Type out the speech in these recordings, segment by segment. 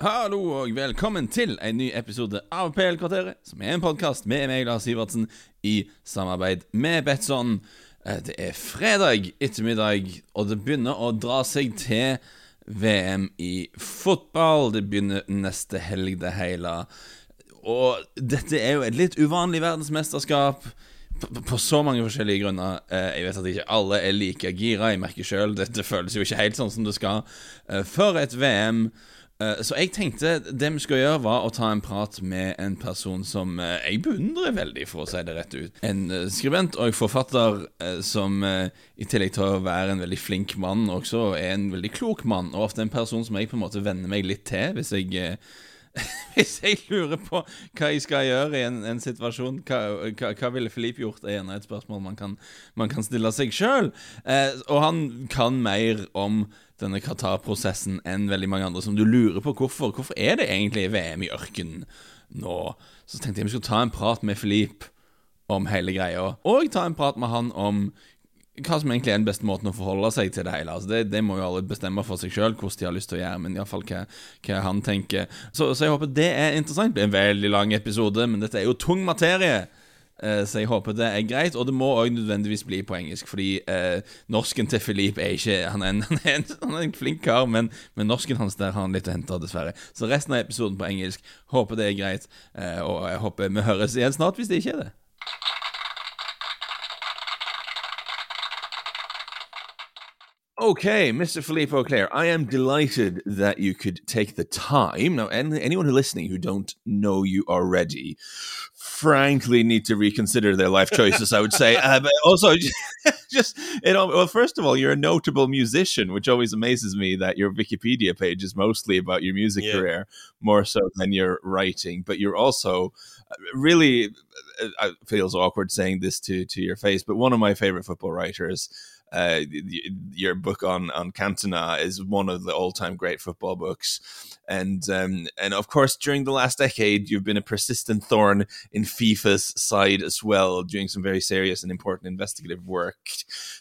Hallo og velkommen til en ny episode av PL-kvarteret, som er en podkast med meg, Lars Sivertsen, i samarbeid med Betson. Eh, Det er fredag ettermiddag, og det begynner å dra seg til VM i fotball. Det begynner neste helg, det hele. Og dette er jo et litt uvanlig verdensmesterskap. På, på så mange forskjellige grunner. Eh, jeg vet at ikke alle er like gira. Jeg merker sjøl dette føles jo ikke helt sånn som det skal. Eh, For et VM. Eh, Så jeg tenkte det vi skulle gjøre, var å ta en prat med en person som eh, jeg beundrer veldig, for å si det rett ut. En eh, skribent og forfatter som i tillegg til å være en veldig flink mann, også er en veldig klok mann, og ofte en person som jeg på en måte venner meg litt til hvis jeg hvis jeg lurer på hva jeg skal gjøre i en, en situasjon, hva, hva, hva ville Filip gjort, er gjerne et spørsmål man kan, man kan stille seg sjøl. Eh, og han kan mer om denne Qatar-prosessen enn veldig mange andre som du lurer på hvorfor. Hvorfor er det egentlig VM i ørkenen nå? Så tenkte jeg vi skulle ta en prat med Filip om hele greia, og ta en prat med han om hva som egentlig er den beste måten å forholde seg til det hele. Altså det, det må jo alle bestemme for seg sjøl hvordan de har lyst til å gjøre, men iallfall hva, hva han tenker. Så, så jeg håper det er interessant. Det blir en veldig lang episode, men dette er jo tung materie. Eh, Så jeg håper det er greit, og det må òg nødvendigvis bli på engelsk. Fordi eh, norsken til Philippe er ikke Han er en, han er en, han er en flink kar, men, men norsken hans der har han litt å hente, dessverre. Så resten av episoden på engelsk. Håper det er greit, eh, og jeg håper vi høres igjen snart hvis det ikke er det. Okay, Mr. Philippe Auclair, I am delighted that you could take the time. Now, any, anyone who listening who don't know you already, frankly, need to reconsider their life choices. I would say, uh, but also just you know, well, first of all, you're a notable musician, which always amazes me that your Wikipedia page is mostly about your music Yeah. career more so than your writing. But you're also uh, really uh, it feels awkward saying this to to your face, but one of my favorite football writers. Uh, your book on on Cantona is one of the all time great football books, and um, and of course during the last decade you've been a persistent thorn in FIFA's side as well, doing some very serious and important investigative work.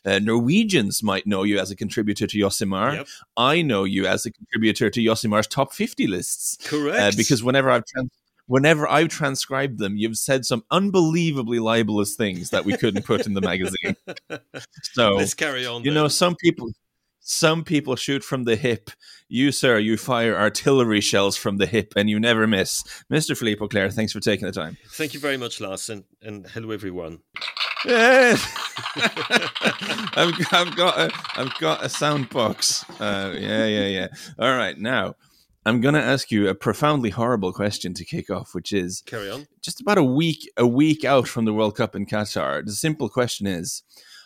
Uh, Norwegians might know you as a contributor to Josimar. Yep. I know you as a contributor to Josimar's top fifty lists Correct. uh, because whenever I've trans- whenever I've transcribed them, you've said some unbelievably libelous things that we couldn't put in the magazine. So let's carry on. you know, some people. Some people shoot from the hip. You, sir, you fire artillery shells from the hip and you never miss. Mr. Philippe Auclair, thanks for taking the time. Thank you very much, Lars, and, and hello everyone. Yes. I've, I've got a I've got a sound box. Uh, yeah, yeah, yeah. All right, now I'm gonna ask you a profoundly horrible question to kick off, which is Carry on. just about a week a week out from the World Cup in Qatar. The simple question is,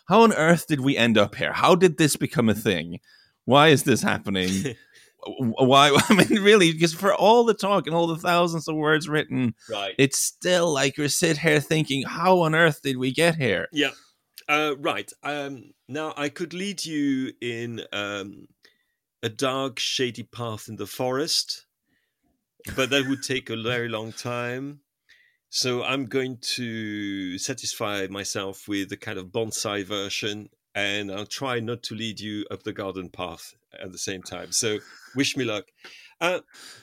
how on earth did we end up here? How did this become a thing? Why is this happening? Why? I mean, really, because for all the talk and all the thousands of words written, Right. it's still like we sit here thinking, how on earth did we get here? yeah. Uh, right. Um, now I could lead you in um, a dark, shady path in the forest, but that would take a very long time. So I'm going to satisfy myself with the kind of bonsai version, and I'll try not to lead you up the garden path at the same time. So wish me luck. Uh,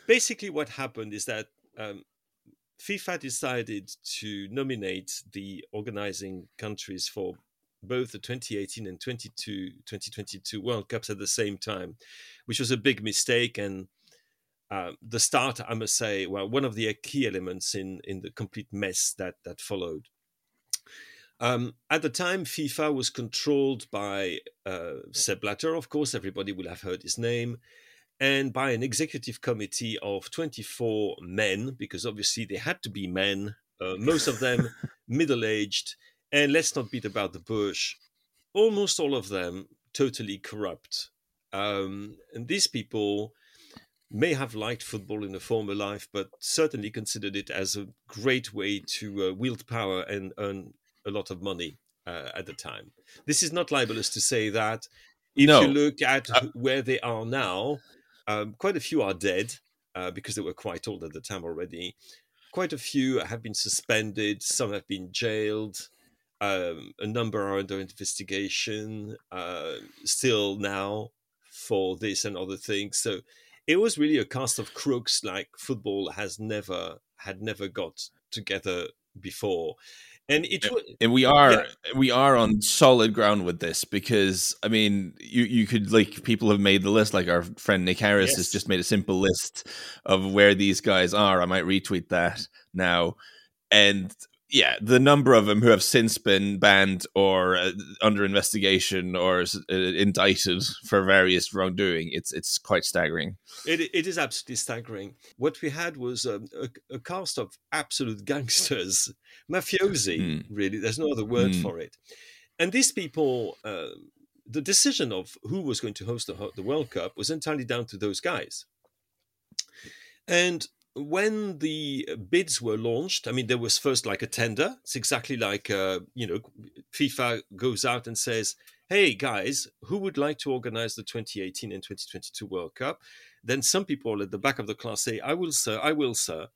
basically, what happened is that um, FIFA decided to nominate the organizing countries for both the 2018 and 22, 2022 World Cups at the same time, which was a big mistake. And uh, the start, I must say, well, one of the key elements in, in the complete mess that, that followed. Um, at the time, FIFA was controlled by uh, Sepp Blatter, of course, everybody will have heard his name, and by an executive committee of 24 men, because obviously they had to be men, uh, most of them middle aged, and let's not beat about the bush, almost all of them totally corrupt. Um, and these people may have liked football in a former life, but certainly considered it as a great way to uh, wield power and earn a lot of money uh, at the time. This is not libelous to say that. If No. you look at Uh, where they are now, um, quite a few are dead uh, because they were quite old at the time already. Quite a few have been suspended, some have been jailed. Um, a number are under investigation uh, still now for this and other things. So it was really a cast of crooks like football has never had never got together before and it and we are Yeah. we are on solid ground with this because I mean you you could like people have made the list like our friend Nick Harris has just made a simple list of where these guys are. I might retweet that now, and yeah, the number of them who have since been banned or uh, under investigation or uh, indicted for various wrongdoing it's it's quite staggering. It, it is absolutely staggering. What we had was um, a, a cast of absolute gangsters, mafiosi, Mm. really. There's no other word Mm. for it. And these people, uh, the decision of who was going to host the, the World Cup was entirely down to those guys. And when the bids were launched, I mean, there was first like a tender. It's exactly like, uh, you know, FIFA goes out and says, hey, guys, who would like to organize the 2018 and 2022 World Cup? Then some people at the back of the class say, I will, sir, I will, sir.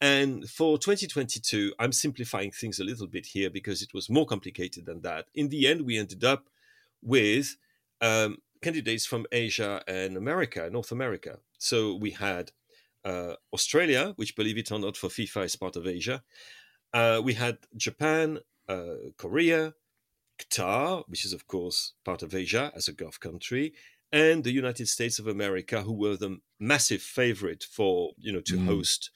And for 2022, I'm simplifying things a little bit here because it was more complicated than that. In the end, we ended up with um, candidates from Asia and America, North America. So we had uh, Australia, which, believe it or not, for FIFA is part of Asia. Uh, we had Japan, uh, Korea, Qatar, which is, of course, part of Asia as a Gulf country, and the United States of America, who were the massive favorite for, you know, to Mm. host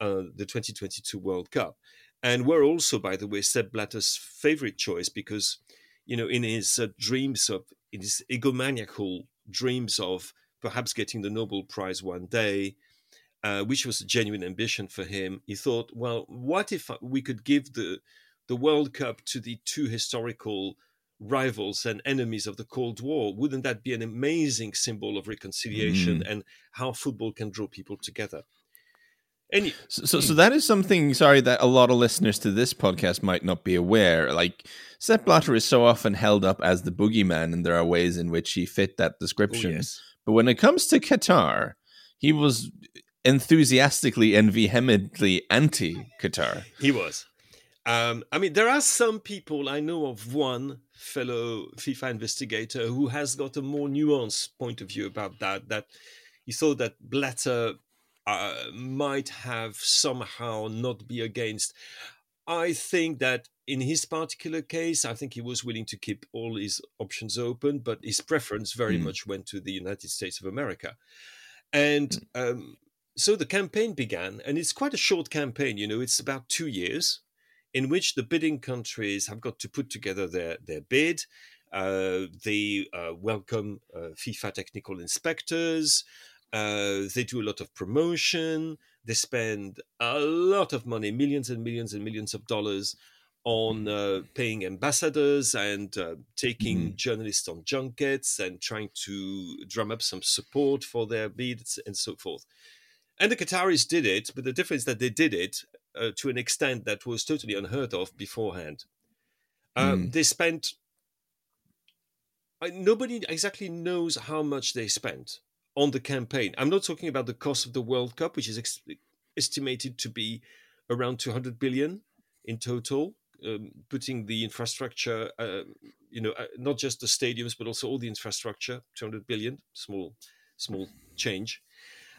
uh, the 2022 World Cup. And were also, by the way, Sepp Blatter's favorite choice because, you know, in his uh, dreams of, in his egomaniacal dreams of perhaps getting the Nobel Prize one day, uh, which was a genuine ambition for him, he thought, well, what if uh, we could give the the World Cup to the two historical rivals and enemies of the Cold War? Wouldn't that be an amazing symbol of reconciliation mm. and how football can draw people together? And So, so, so mm. that is something. Sorry, that a lot of listeners to this podcast might not be aware. Like Sepp Blatter is so often held up as the boogeyman, and there are ways in which he fit that oh, description. yes. But when it comes to Qatar, he was enthusiastically and vehemently anti-Qatar. He was. Um, I mean, there are some people, I know of one fellow FIFA investigator who has got a more nuanced point of view about that, that he thought that Blatter uh, might have somehow not be against. I think that in his particular case, I think he was willing to keep all his options open, but his preference very Mm. much went to the United States of America. And um, so the campaign began, and it's quite a short campaign, you know, it's about two years in which the bidding countries have got to put together their, their bid. Uh, they uh, welcome uh, FIFA technical inspectors. Uh, they do a lot of promotion. They spend a lot of money, millions and millions and millions of dollars, on uh, paying ambassadors and uh, taking journalists on junkets and trying to drum up some support for their bids and so forth. And the Qataris did it, but the difference that they did it uh, to an extent that was totally unheard of beforehand. Um, Mm. They spent. I, nobody exactly knows how much they spent on the campaign. I'm not talking about the cost of the World Cup, which is ex- estimated to be around 200 billion in total, um, putting the infrastructure, uh, you know, uh, not just the stadiums, but also all the infrastructure, 200 billion, small, small change.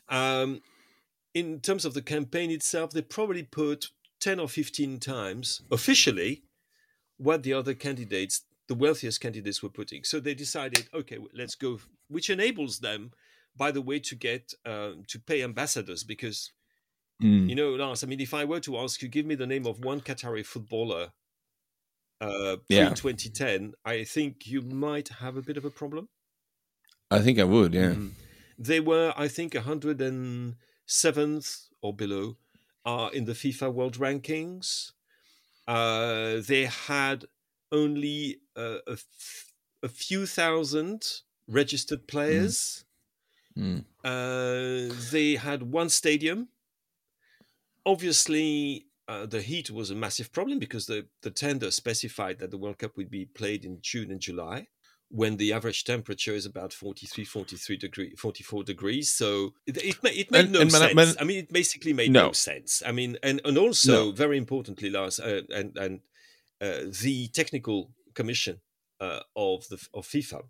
Um, in terms of the campaign itself, they probably put 10 or 15 times officially what the other candidates, the wealthiest candidates, were putting. So they decided, okay, let's go, which enables them, by the way, to get um, to pay ambassadors because Mm. you know, Lars. I mean, if I were to ask you, give me the name of one Qatari footballer uh, pre Yeah. 2010, I think you might have a bit of a problem. I think I would. Yeah. Mhm. They were, I think, 107th or below are in the FIFA World Rankings. Uh, they had only uh, a, f- a few thousand registered players. Mm. Uh, they had one stadium. Obviously, uh, the heat was a massive problem because the, the tender specified that the World Cup would be played in June and July when the average temperature is about 43, 43 degree, 44 degrees. So it, it, it made And- no and man- sense. man- I mean, it basically made no, No. sense. I mean, and, and also, No. very importantly, Lars, uh, and, and uh, the technical commission uh, of the of FIFA,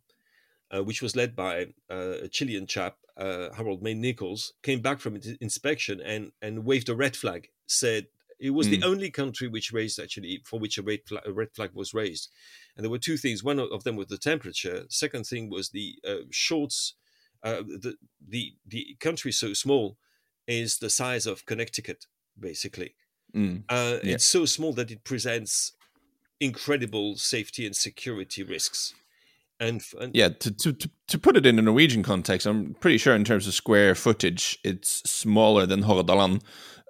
uh, which was led by uh, a Chilean chap, uh, Harold Mayne-Nicholls, came back from its inspection and and waved a red flag. Said it was the Mm. only country which raised actually for which a red, flag, a red flag was raised, and there were two things. One of them was the temperature. Second thing was the uh, shorts. Uh, the the the country so small is the size of Connecticut, basically. Mm. Uh, Yeah. It's so small that it presents incredible safety and security risks. And, and Yeah, to, to to to put it in a Norwegian context, I'm pretty sure in terms of square footage, it's smaller than Hordaland,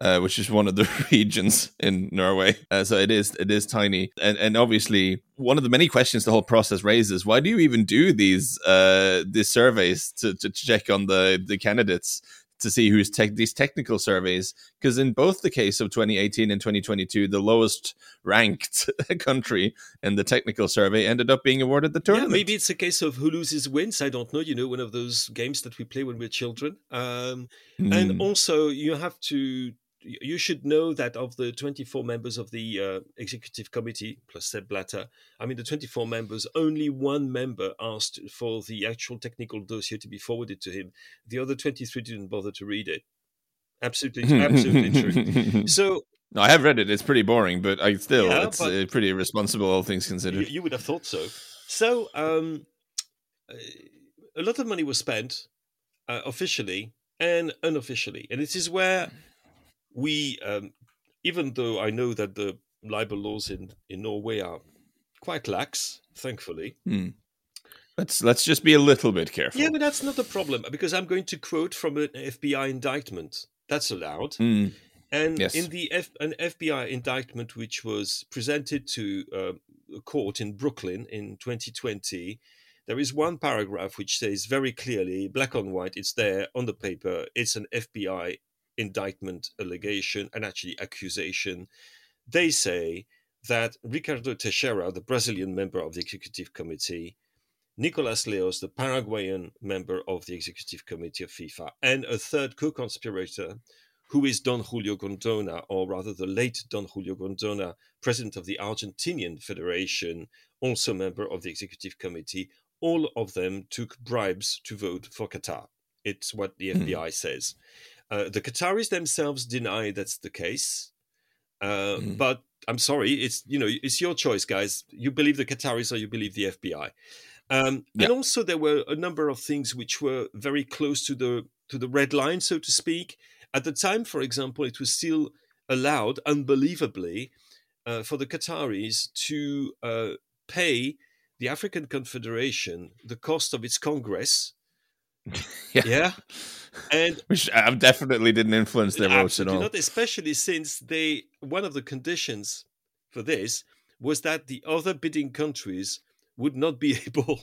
uh, which is one of the regions in Norway. Uh, so it is it is tiny, and and obviously one of the many questions the whole process raises: Why do you even do these uh, these surveys to, to check on the the candidates? To see who's tech these technical surveys, because in both the case of 2018 and 2022, the lowest ranked country in the technical survey ended up being awarded the yeah, tournament. maybe it's a case of who loses wins. I don't know. You know, one of those games that we play when we're children. Um, And Mm. also, you have to. You should know that of the 24 members of the uh, executive committee, plus Sepp Blatter, I mean, the 24 members, only one member asked for the actual technical dossier to be forwarded to him. The other 23 didn't bother to read it. Absolutely, absolutely true. So No, I have read it. It's pretty boring, but I still Yeah, it's uh, pretty irresponsible, all things considered. you would have thought so. So um, uh, a lot of money was spent uh, officially and unofficially, and this is where we, um, even though I know that the libel laws in in Norway are quite lax, thankfully. Hmm. Let's let's just be a little bit careful. Yeah, but that's not a problem because I'm going to quote from an FBI indictment. That's allowed. Hmm. And Yes. in the F- an FBI indictment, which was presented to uh, a court in Brooklyn in 2020, there is one paragraph which says very clearly, black on white, it's there on the paper, it's an FBI indictment allegation and actually accusation. They say that Ricardo Teixeira, the Brazilian member of the executive committee, Nicolás Leoz, the Paraguayan member of the executive committee of FIFA, and a third co conspirator, who is Don Julio Grondona, or rather the late Don Julio Grondona, president of the Argentinian Federation, also member of the executive committee. All of them took bribes to vote for Qatar. It's what the Hmm. FBI says. Uh, the Qataris themselves deny that's the case. Uh, Hmm. But I'm sorry, it's you know it's your choice, guys. You believe the Qataris or you believe the FBI. Um, Yeah. And also there were a number of things which were very close to the to the red line, so to speak. At the time, for example, it was still allowed, unbelievably, uh, for the Qataris to uh, pay the African Confederation the cost of its Congress. Yeah. yeah. And Which uh, definitely didn't influence their votes at all. not, especially since they one of the conditions for this was that the other bidding countries would not be able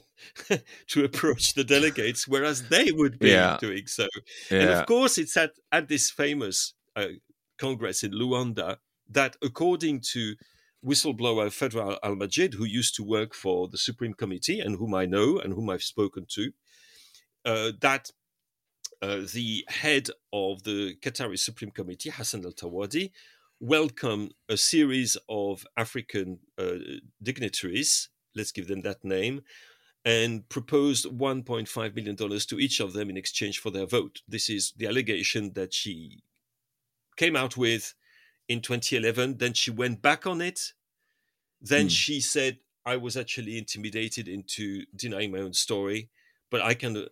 to approach the delegates, whereas they would be Yeah. doing so. And of course, it's at, at this famous uh, Congress in Luanda that, according to whistleblower Phaedra Al Majid, who used to work for the Supreme Committee and whom I know and whom I've spoken to, that uh, the head of the Qatari Supreme Committee, Hassan Al Thawadi, welcomed a series of African uh, dignitaries, let's give them that name, and proposed $1.5 million to each of them in exchange for their vote. This is the allegation that she came out with in 2011. Then she went back on it. Then Hmm. she said, I was actually intimidated into denying my own story, but I can uh,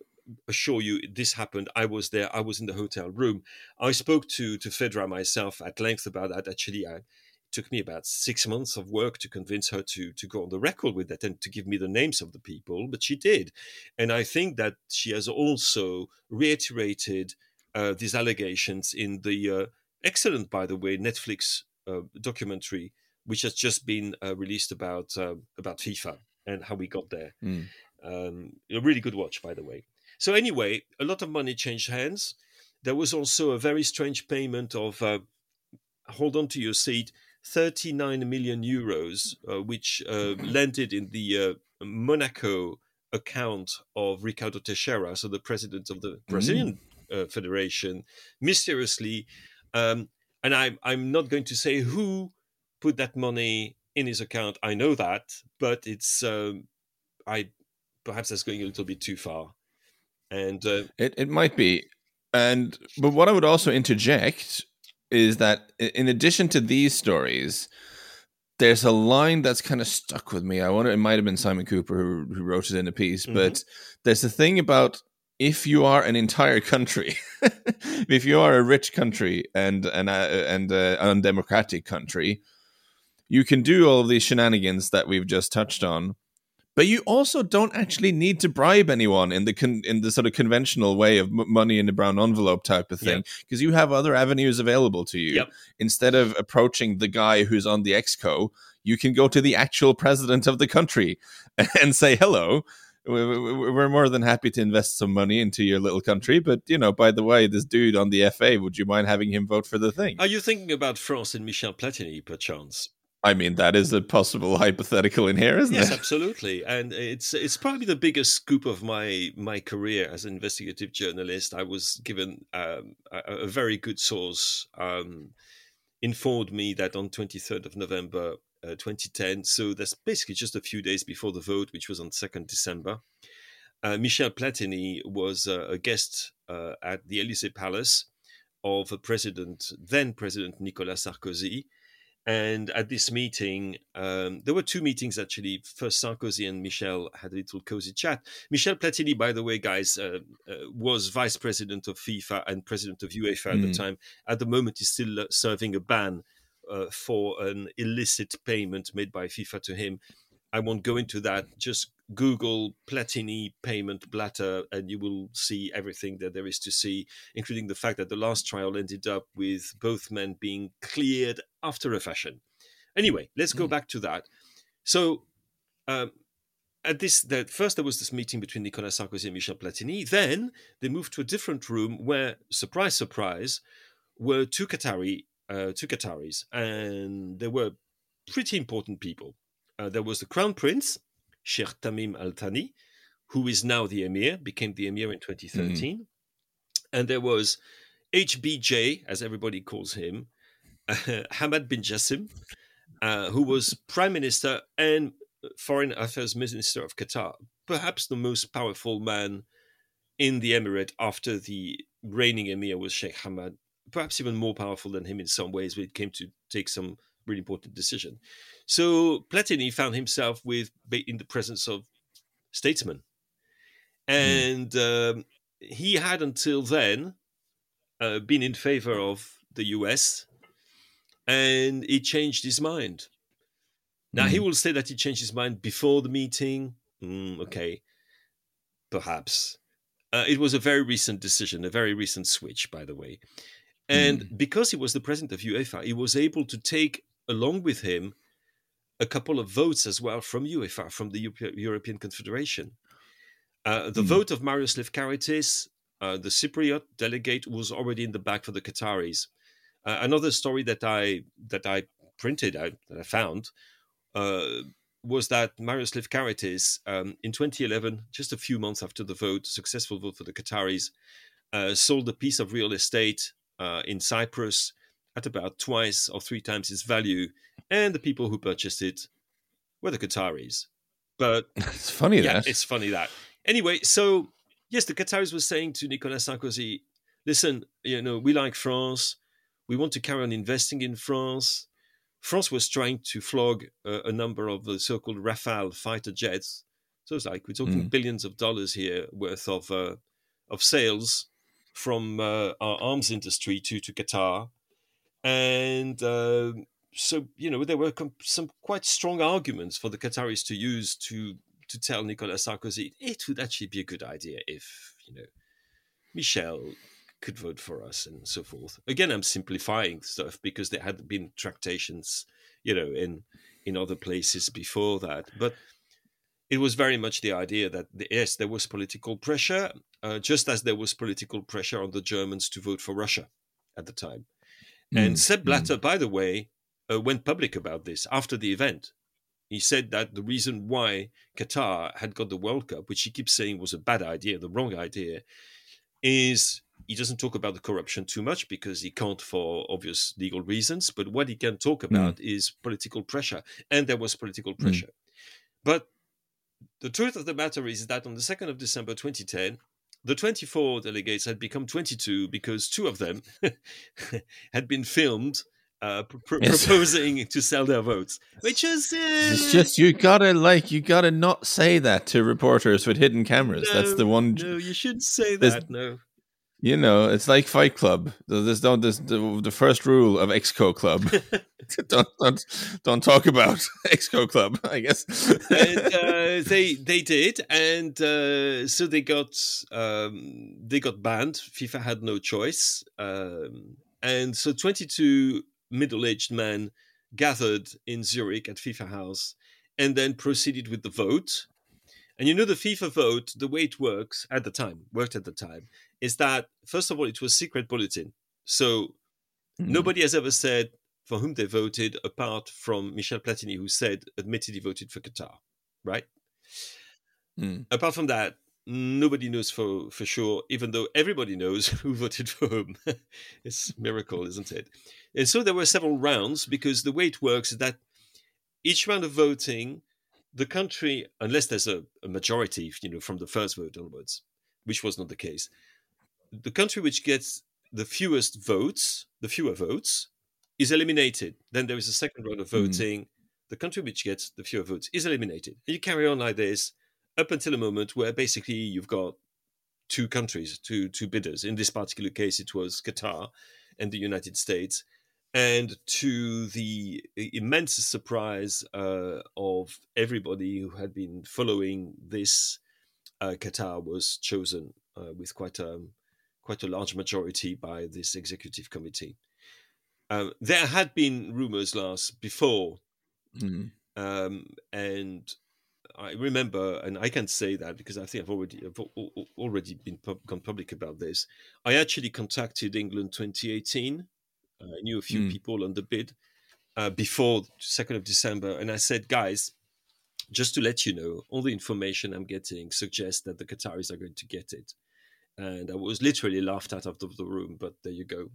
assure you this happened. I was there. I was in the hotel room. I spoke to to Phaedra myself at length about that. Actually, I, it took me about six months of work to convince her to to go on the record with that and to give me the names of the people, but she did. And I think that she has also reiterated uh, these allegations in the uh, excellent, by the way, Netflix uh, documentary, which has just been uh, released about uh, about FIFA and how we got there. Mm. Um, a really good watch, by the way. So anyway, a lot of money changed hands. There was also a very strange payment of, uh, hold on to your seat, 39 million euros, uh, which uh, landed in the uh, Monaco account of Ricardo Teixeira, so the president of the Brazilian uh, Federation, mysteriously. Um, and I, I'm not going to say who put that money in his account. I know that, but it's um, I perhaps that's going a little bit too far. And uh, It it might be, and but what I would also interject is that in addition to these stories, there's a line that's kind of stuck with me. I wonder it might have been Simon Kuper who, who wrote it in a piece, Mhm. but there's a thing about if you are an entire country, if you are a rich country and and uh, and uh, undemocratic country, you can do all of these shenanigans that we've just touched on, but you also don't actually need to bribe anyone in the con- in the sort of conventional way of m- money in the brown envelope type of thing because you have other avenues available to you Yep. instead of approaching the guy who's on the exco you can go to the actual president of the country and say hello we- we- we're more than happy to invest some money into your little country but you know by the way this dude on the fa would you mind having him vote for the thing are you thinking about France and Michel Platini, perchance? I mean that is a possible hypothetical in here isn't Yes, it Yes, absolutely, and it's it's probably the biggest scoop of my my career as an investigative journalist. I was given um, a, a very good source um, informed me that on 23rd of November uh, 2010, so that's basically just a few days before the vote, which was on 2nd December. Uh, Michel Platini was uh, a guest uh, at the Elysee Palace of a president, then President Nicolas Sarkozy, and at this meeting, um, there were two meetings actually. First, Sarkozy and Michel had a little cozy chat. Michel Platini, by the way, guys, uh, uh, was vice president of FIFA and president of UEFA at the Mm. time. At the moment, he's still uh, serving a ban uh, for an illicit payment made by FIFA to him. I won't go into that. Just Google Platini payment blatter, and you will see everything that there is to see, including the fact that the last trial ended up with both men being cleared after a fashion. Anyway, let's go Mm. back to that. So, um, at this, the, first there was this meeting between Nicolas Sarkozy and Michel Platini. Then they moved to a different room where, surprise, surprise, were two Qatari, uh, two Qataris, and they were pretty important people. Uh, there was the Crown Prince, Sheikh Tamim Al Thani, who is now the Emir, became the Emir in 2013. And there was HBJ, as everybody calls him, Hamad bin Jassim, uh, who was Prime Minister and Foreign Affairs Minister of Qatar, perhaps the most powerful man in the Emirate after the reigning Emir was Sheikh Hamad, perhaps even more powerful than him in some ways when it came to take some really important decision. So Platini found himself with in the presence of statesmen, and um, he had until then uh, been in favor of the US, and he changed his mind. Now he Mm. will say that he changed his mind before the meeting. Mm, okay, perhaps. Uh, it was a very recent decision, a very recent switch, by the way. And because he was the president of UEFA, he was able to take along with him a couple of votes as well from UEFA, from the Europe- European Confederation. Uh, the Hmm. vote of Marius Lefkaritis, uh, the Cypriot delegate, was already in the bag for the Qataris. Uh, another story that I that I printed out that I found uh, was that Marius Lefkaritis um, in 2011, just a few months after the vote, successful vote for the Qataris, uh, sold a piece of real estate uh, in Cyprus at about twice or three times its value, and the people who purchased it were the Qataris. But it's funny yeah, that it's funny that. Anyway, so yes, the Qataris were saying to Nicolas Sarkozy, "Listen, you know, we like France. We want to carry on investing in France." France was trying to flog uh, a number of the so-called Rafale fighter jets. So it's like we're talking Mm. billions of dollars here worth of uh, of sales from uh, our arms industry to to Qatar, and uh, so you know there were com- some quite strong arguments for the Qataris to use to to tell Nicolas Sarkozy it would actually be a good idea if you know Michel could vote for us and so forth. Again, I'm simplifying stuff because there had been tractations, you know, in in other places before that, but it was very much the idea that yes, there was political pressure, uh, just as there was political pressure on the Germans to vote for Russia at the time. And Mm, Sepp mm. Blatter, by the way, uh, went public about this after the event. He said that the reason why Qatar had got the World Cup, which he keeps saying was a bad idea, the wrong idea, is he doesn't talk about the corruption too much because he can't for obvious legal reasons. But what he can talk about is political pressure. And there was political pressure. But the truth of the matter is that on the 2nd of December 2010, the 24 delegates had become 22 because two of them had been filmed uh, pr- Yes. proposing to sell their votes, which is uh, It's just you gotta like you gotta not say that to reporters with hidden cameras. That's the one. No, you shouldn't say that. No. You know, it's like Fight Club. There's don't there's the, the first rule of Exco Club. don't don't don't talk about Exco Club. I guess. and uh, they they did, and uh, so they got um, they got banned. FIFA had no choice, um, and so 22 middle-aged men gathered in Zurich at FIFA House, and then proceeded with the vote. And you know the FIFA vote, the way it works at the time, worked at the time, is that first of all it was secret bulletin, so Mm. Nobody has ever said for whom they voted, apart from Michel Platini, who said admitted he voted for Qatar, right? Mm. Apart from that, nobody knows for, for sure, even though everybody knows who voted for whom. it's a miracle, isn't it? And so there were several rounds because the way it works is that each round of voting, the country, unless there's a, a majority, you know, from the first vote onwards, which was not the case, the country which gets the fewest votes, the fewer votes, is eliminated. Then there is a second round of Mm. voting. The country which gets the fewer votes is eliminated. And you carry on like this up until a moment where basically you've got two countries, two two bidders. In this particular case, it was Qatar and the United States. And to the immense surprise uh, of everybody who had been following this, uh, Qatar was chosen uh, with quite a quite a large majority by this executive committee. Um, there had been rumors last before Mm. um, and I remember, and I can say that because I think I've already I've al- al- already been pub- gone public about this. I actually contacted England 2018. Uh, I knew a few Mm. people on the bid uh, before second of December, and I said, guys, just to let you know, all the information I'm getting suggests that the Qataris are going to get it. And I was literally laughed out of the room, but there you go.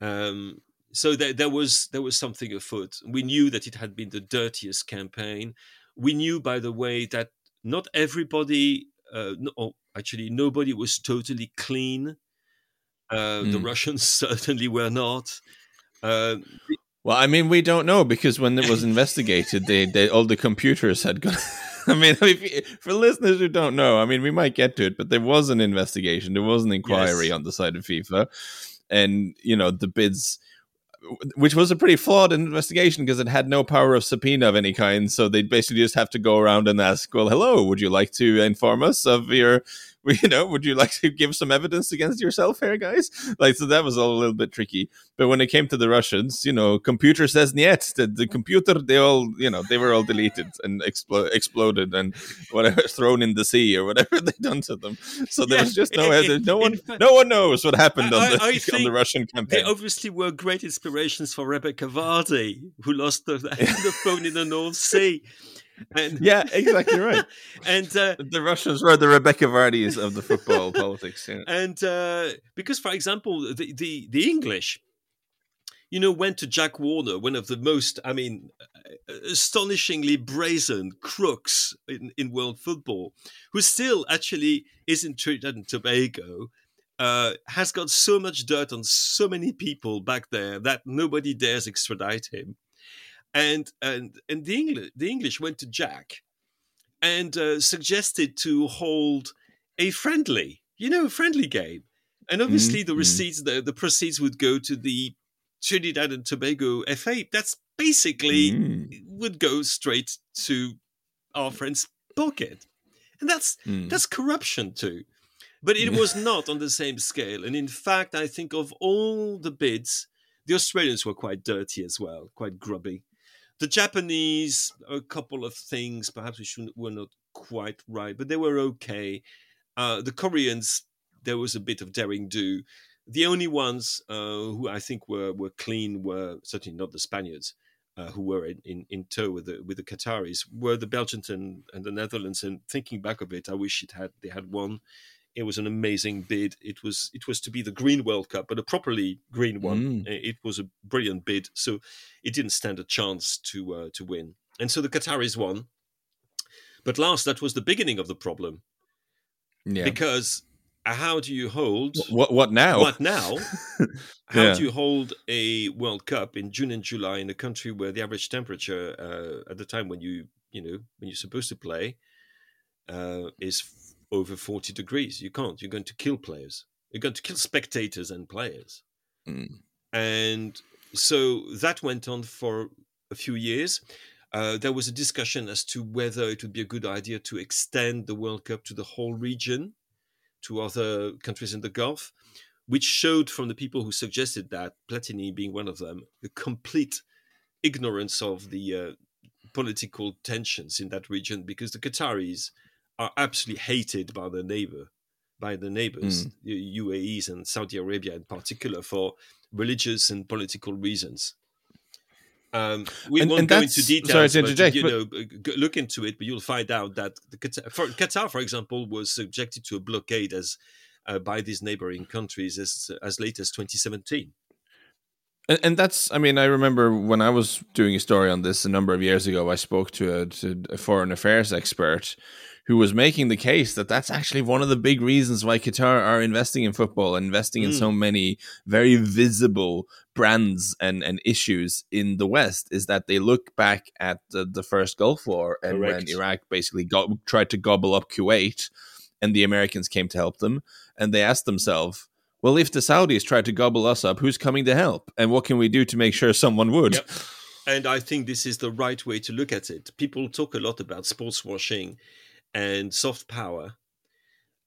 Um, so there, there was there was something afoot. We knew that it had been the dirtiest campaign. We knew, by the way, that not everybody, uh, no, oh, actually nobody was totally clean. Uh, The Mm. Russians certainly were not. Uh, Well, I mean, we don't know because when it was investigated, they, they all the computers had gone. I mean, you- for listeners who don't know, I mean, we might get to it, but there was an investigation, there was an inquiry Yes. on the side of FIFA, and you know the bids, which was a pretty flawed investigation because it had no power of subpoena of any kind. So they basically just have to go around and ask, "Well, hello, would you like to inform us of your?" You know, would you like to give some evidence against yourself here, guys? Like, so that was all a little bit tricky. But when it came to the Russians, you know, computer says niet. The, the computer, they all, you know, they were all deleted and explo- exploded and whatever, thrown in the sea or whatever they done to them. So there Yeah, was just no, in- evidence. no one, fact- no one knows what happened I- on the I- I on the Russian they campaign. obviously were great inspirations for Rebecca Vardy, who lost the, the phone in the North Sea. And, Yeah, exactly right. and uh, The Russians were the Rebecca Vardys of the football politics. Yeah. and uh, because, for example, the, the the English, you know, went to Jack Warner, one of the most, I mean, uh, astonishingly brazen crooks in, in world football, who still actually is in Trinidad and Tobago. Uh, has got so much dirt on so many people back there that nobody dares extradite him, and and and the English the English went to Jack, and uh, suggested to hold a friendly, you know, friendly game. And obviously, the mhm. receipts, the, the proceeds would go to the Trinidad and Tobago FA. That's basically Mm, would go straight to our friend's pocket, and that's mm. that's corruption too. But it was not on the same scale. And in fact, I think of all the bids, the Australians were quite dirty as well, quite grubby. The Japanese, a couple of things, perhaps we shouldn't, were not quite right, but they were okay. Uh, the Koreans, there was a bit of daring do. The only ones uh, who I think were, were clean were certainly not the Spaniards. Uh, who were in, in, in tow with the with the Qataris were the Belgians and, and the Netherlands. And thinking back of it, I wish it had they had won it was an amazing bid. It was it was to be the Green World Cup, but a properly green one. Mm. It was a brilliant bid, so it didn't stand a chance to uh, to win. And so the Qataris won. But last, that was the beginning of the problem yeah. because how do you hold What what now? what now? How Yeah. do you hold a World Cup in June and July in a country where the average temperature uh, at the time when you you know when you're supposed to play uh, is over 40 degrees? You can't. You're going to kill players. You're going to kill spectators and players. Mm. And so that went on for a few years. Uh, there was a discussion as to whether it would be a good idea to extend the World Cup to the whole region, to other countries in the Gulf, which showed from the people who suggested that, Platini being one of them, a complete ignorance of the uh, political tensions in that region because the Qataris are absolutely hated by their neighbor, by the neighbors, the UAEs and Saudi Arabia in particular, for religious and political reasons. Um, we And- won't and go into details, sorry to but you but- know, g- look into it. But you'll find out that the Qatar, for, Qatar, for example, was subjected to a blockade as uh, by these neighboring countries as as late as 2017. And, and that's, I mean, I remember when I was doing a story on this a number of years ago, I spoke to a, to a foreign affairs expert who was making the case that that's actually one of the big reasons why Qatar are investing in football, and investing in Mm. so many very visible brands and, and issues in the West, is that they look back at the, the first Gulf War and when Iraq basically got, tried to gobble up Kuwait, and the Americans came to help them, and they asked themselves, well, if the Saudis try to gobble us up, who's coming to help? And what can we do to make sure someone would? Yep. And I think this is the right way to look at it. People talk a lot about sports washing and soft power,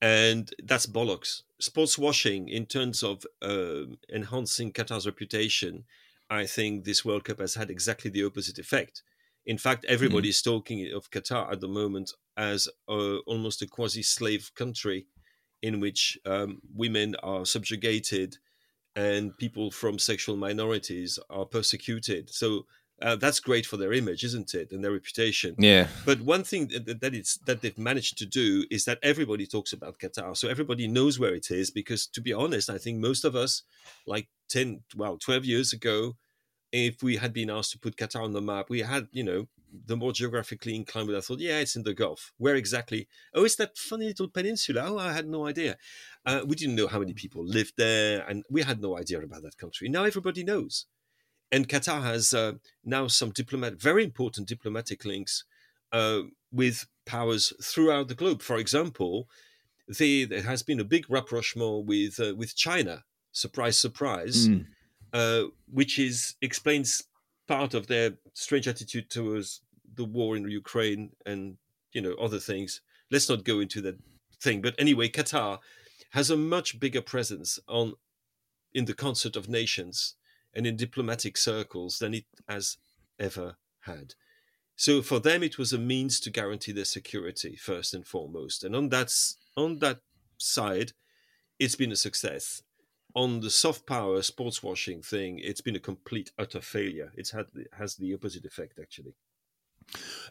and that's bollocks. Sports washing, in terms of um enhancing Qatar's reputation, I think this World Cup has had exactly the opposite effect. In fact, everybody is talking of Qatar at the moment as uh, almost a quasi slave country in which um, women are subjugated and people from sexual minorities are persecuted. So uh, that's great for their image, isn't it, and their reputation. Yeah. But one thing that, that it's that they've managed to do is that everybody talks about Qatar, so everybody knows where it is. Because to be honest, I think most of us, like ten, well, twelve years ago, if we had been asked to put Qatar on the map, we had, you know, the more geographically inclined would have thought, yeah, it's in the Gulf. Where exactly? Oh, it's that funny little peninsula. Oh, I had no idea. Uh, we didn't know how many people lived there, and we had no idea about that country. Now everybody knows. And Qatar has uh, now some diplomat, very important diplomatic links uh, with powers throughout the globe. For example, they, there has been a big rapprochement with uh, with China. Surprise, surprise Mm. uh, which is explains part of their strange attitude towards the war in Ukraine and you know other things. Let's not go into that thing. But anyway, Qatar has a much bigger presence on in the concert of nations and in diplomatic circles than it has ever had. So for them, it was a means to guarantee their security first and foremost. And on that on that side, it's been a success on the soft power sports washing thing, it's been a complete utter failure. It's had has the opposite effect actually.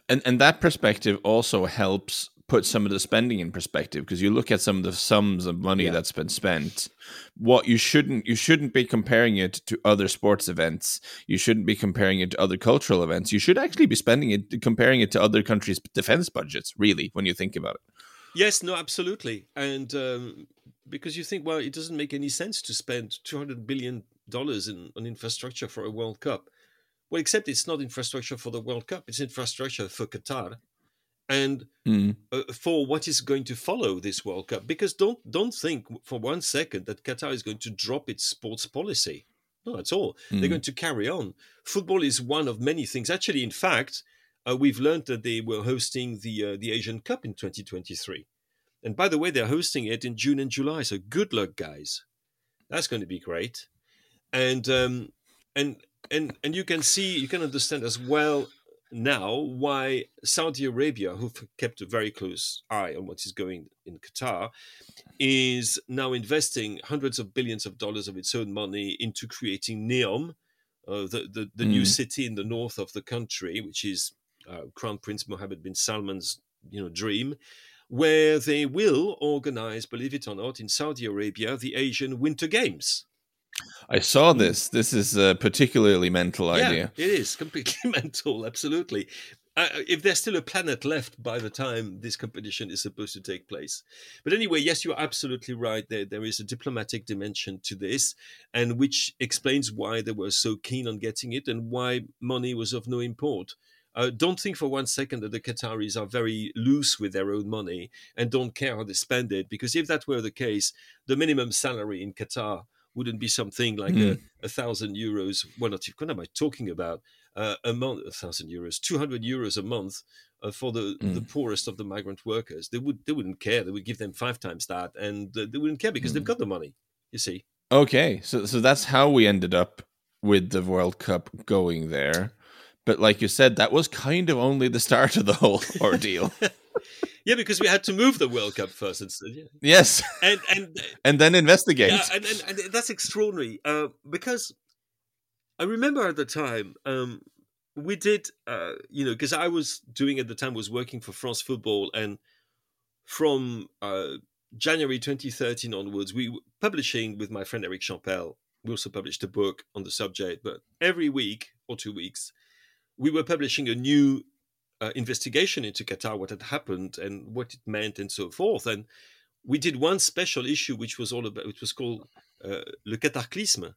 And and that perspective also helps put some of the spending in perspective because you look at some of the sums of money Yeah. that's been spent. What you shouldn't you shouldn't be comparing it to other sports events. You shouldn't be comparing it to other cultural events. You should actually be spending it comparing it to other countries' defense budgets. Really, when you think about it. Yes, no, absolutely, and um, because you think, well, it doesn't make any sense to spend two hundred billion dollars in on infrastructure for a World Cup. Well, except it's not infrastructure for the World Cup; it's infrastructure for Qatar, and Mm. uh, for what is going to follow this World Cup. Because don't don't think for one second that Qatar is going to drop its sports policy. Not at all. They're Mm. going to carry on. Football is one of many things. Actually, in fact, uh, we've learned that they were hosting the uh, the Asian Cup in 2023. And by the way, they're hosting it in June and July. So good luck, guys. That's going to be great. And um, and and and you can see, you can understand as well now why Saudi Arabia, who've kept a very close eye on what is going in Qatar, is now investing hundreds of billions of dollars of its own money into creating Neom, uh, the the, the new Mm. city in the north of the country, which is uh, Crown Prince Mohammed bin Salman's you know dream, where they will organize, believe it or not, in Saudi Arabia the Asian Winter Games. I saw this. This is a particularly mental idea. Yeah, it is completely mental, absolutely. uh, if there's still a planet left by the time this competition is supposed to take place. But anyway, yes, you're absolutely right. There, there is a diplomatic dimension to this, and which explains why they were so keen on getting it and why money was of no import. Uh, don't think for one second that the Qataris are very loose with their own money and don't care how they spend it, because if that were the case, the minimum salary in Qatar wouldn't be something like mm. a, a, thousand euros. What, what am I talking about? Uh, a month, a thousand euros, two hundred euros a month uh, for the, mm. the poorest of the migrant workers. They would they wouldn't care. They would give them five times that, and uh, they wouldn't care because mm. they've got the money. You see. Okay, so so that's how we ended up with the World Cup going there. But like you said, that was kind of only the start of the whole ordeal. yeah, because we had to move the World Cup first. Instead, yeah. Yes, and and and then investigate. Yeah, and, and, and that's extraordinary uh, because I remember at the time um, we did, uh, you know, because I was doing at the time was working for France Football, and from uh, January 2013 onwards, we were publishing with my friend Eric Champel. We also published a book on the subject, but every week or two weeks we were publishing a new uh, investigation into Qatar, what had happened and what it meant, and so forth. And we did one special issue, which was all about, which was called uh, Le Cataclysme,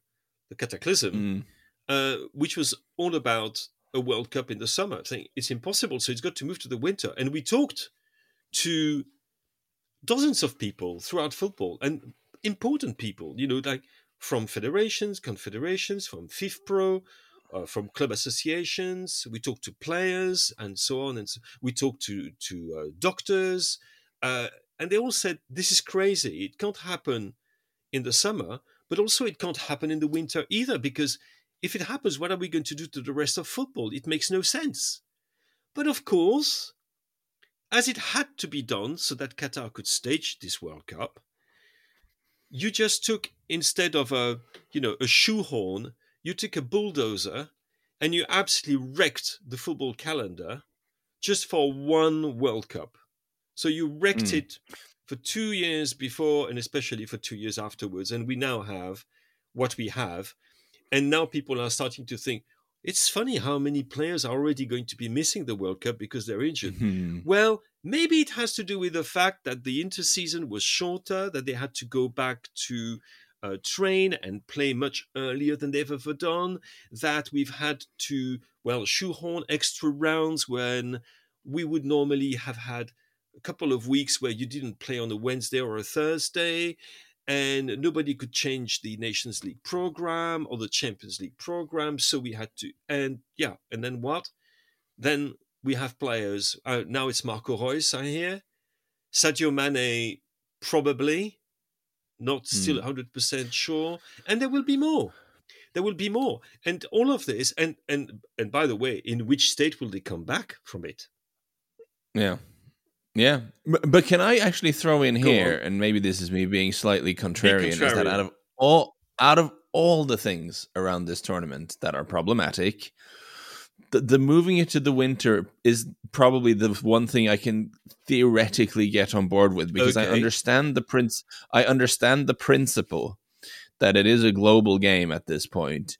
the Cataclysm, mm. uh, which was all about a World Cup in the summer. Saying it's impossible, so it's got to move to the winter. And we talked to dozens of people throughout football and important people, you know, like from federations, confederations, from FIFPro, uh, from club associations. We talk to players and so on, and so we talk to to uh, doctors, uh, and they all said this is crazy. It can't happen in the summer, but also it can't happen in the winter either because if it happens, what are we going to do to the rest of football? It makes no sense. But of course, as it had to be done so that Qatar could stage this World Cup, you just took instead of a you know a shoehorn you took a bulldozer and you absolutely wrecked the football calendar just for one World Cup. So you wrecked mm. it for two years before and especially for two years afterwards. And we now have what we have. And now people are starting to think it's funny how many players are already going to be missing the World Cup because they're injured. Mm-hmm. Well, maybe it has to do with the fact that the interseason was shorter, that they had to go back to uh, train and play much earlier than they've ever done, that we've had to, well, shoehorn extra rounds when we would normally have had a couple of weeks where you didn't play on a Wednesday or a Thursday, and nobody could change the Nations League program or the Champions League program. So we had to, and yeah, and then what? Then we have players. Uh, now it's Marco Reus, I hear. Sadio Mane, probably not still mm. 100% sure and there will be more. There will be more. And all of this and and and by the way in which state will they come back from it? Yeah. Yeah. But, but can i actually throw in Go here on. and maybe this is me being slightly contrarian, contrarian is that out of all out of all the things around this tournament that are problematic the, the moving it to the winter is probably the one thing I can theoretically get on board with because okay. I understand the prince I understand the principle that it is a global game at this point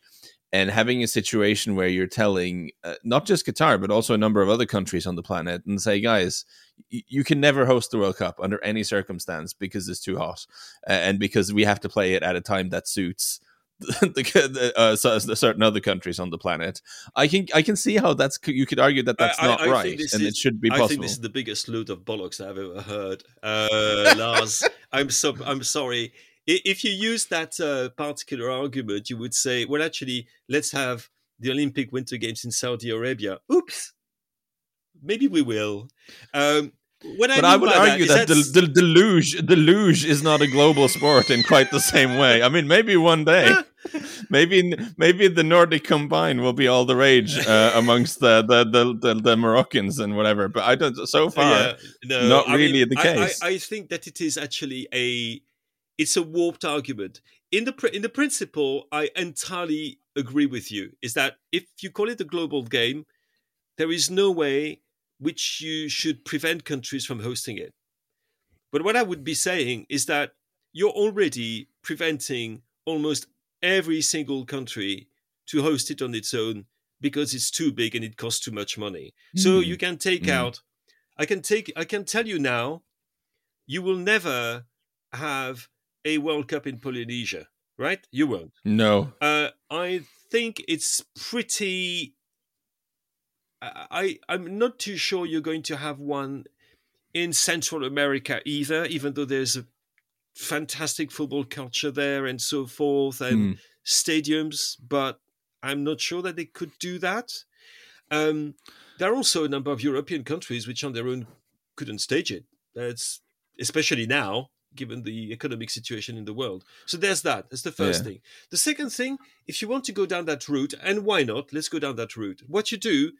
and having a situation where you're telling uh, not just Qatar but also a number of other countries on the planet and say guys y- you can never host the World Cup under any circumstance because it's too hot uh, and because we have to play it at a time that suits the, uh, certain other countries on the planet. I can I can see how that's you could argue that that's I, not I, I right, and is, it should be possible. I think this is the biggest load of bollocks I've ever heard, uh, Lars. I'm so I'm sorry. If you use that uh, particular argument, you would say, well, actually, let's have the Olympic Winter Games in Saudi Arabia. Oops, maybe we will. Um, what but I, I would argue that, that the, the, the luge the luge is not a global sport in quite the same way. I mean, maybe one day, maybe maybe the Nordic combine will be all the rage uh, amongst the the, the the, the Moroccans and whatever. But I don't. So far, yeah, no, not I really mean, the case. I, I, think that it is actually a it's a warped argument. In the in the principle, I entirely agree with you. Is that if you call it a global game, there is no way which you should prevent countries from hosting it. But what I would be saying is that you're already preventing almost every single country to host it on its own because it's too big and it costs too much money. So Mm. you can take Mm. out. I can take. I can tell you now, you will never have a World Cup in Polynesia, right? You won't. No. Uh, I think it's pretty. I I- I'm not too sure you're going to have one in Central America either, even though there's a fantastic football culture there and so forth, and Mm. stadiums. But I'm not sure that they could do that. Um, there are also a number of European countries which, on their own, couldn't stage it. That's especially now, given the economic situation in the world. So there's that. That's the first Yeah. thing. The second thing, if you want to go down that route, and why not? Let's go down that route. What you do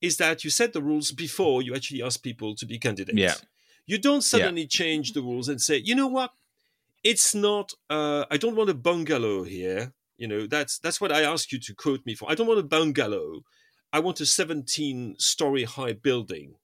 is that you set the rules before you actually ask people to be candidates. Yeah. You don't suddenly change the rules and say, you know what? It's not. Uh, I don't want a bungalow here. You know, that's that's what I ask you to quote me for. I don't want a bungalow. I want a 17 story high building.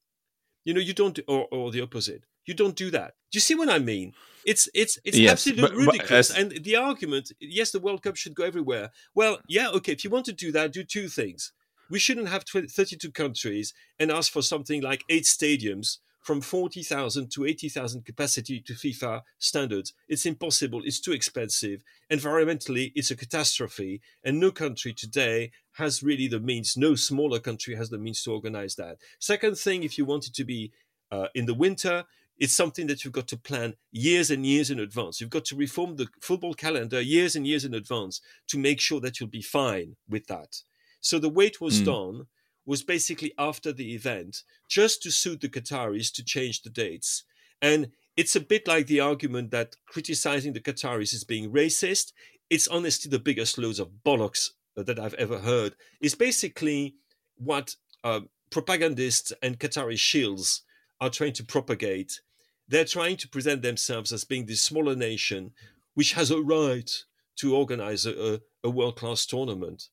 You know, you don't, or, or the opposite. You don't do that. Do you see what I mean? It's it's it's Yes, absolutely ridiculous. as- and the argument, yes, the World Cup should go everywhere. Well, yeah, okay. If you want to do that, do two things. We shouldn't have 20, 32 countries and ask for something like eight stadiums from 40,000 to 80,000 capacity to FIFA standards. It's impossible. It's too expensive. Environmentally, it's a catastrophe. And no country today has really the means, no smaller country has the means to organize that. Second thing, if you want it to be uh, in the winter, it's something that you've got to plan years and years in advance. You've got to reform the football calendar years and years in advance to make sure that you'll be fine with that. So the way it was Mm. done was basically after the event, just to suit the Qataris to change the dates. And it's a bit like the argument that criticizing the Qataris is being racist. It's honestly the biggest loads of bollocks uh, that I've ever heard. It's basically what uh, propagandists and Qatari shills are trying to propagate. They're trying to present themselves as being this smaller nation which has a right to organize a, a world class tournament.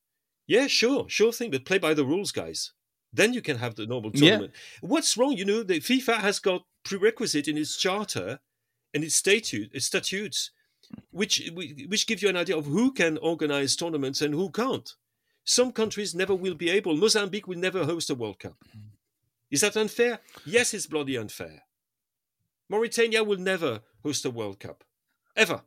Yeah, sure, sure thing, but play by the rules, guys. Then you can have the normal Yeah. tournament. What's wrong? You know, the FIFA has got prerequisite in its charter and its statute, its statutes, which which give you an idea of who can organize tournaments and who can't. Some countries never will be able. Mozambique will never host a World Cup. Is that unfair? Yes, it's bloody unfair. Mauritania will never host a World Cup, ever.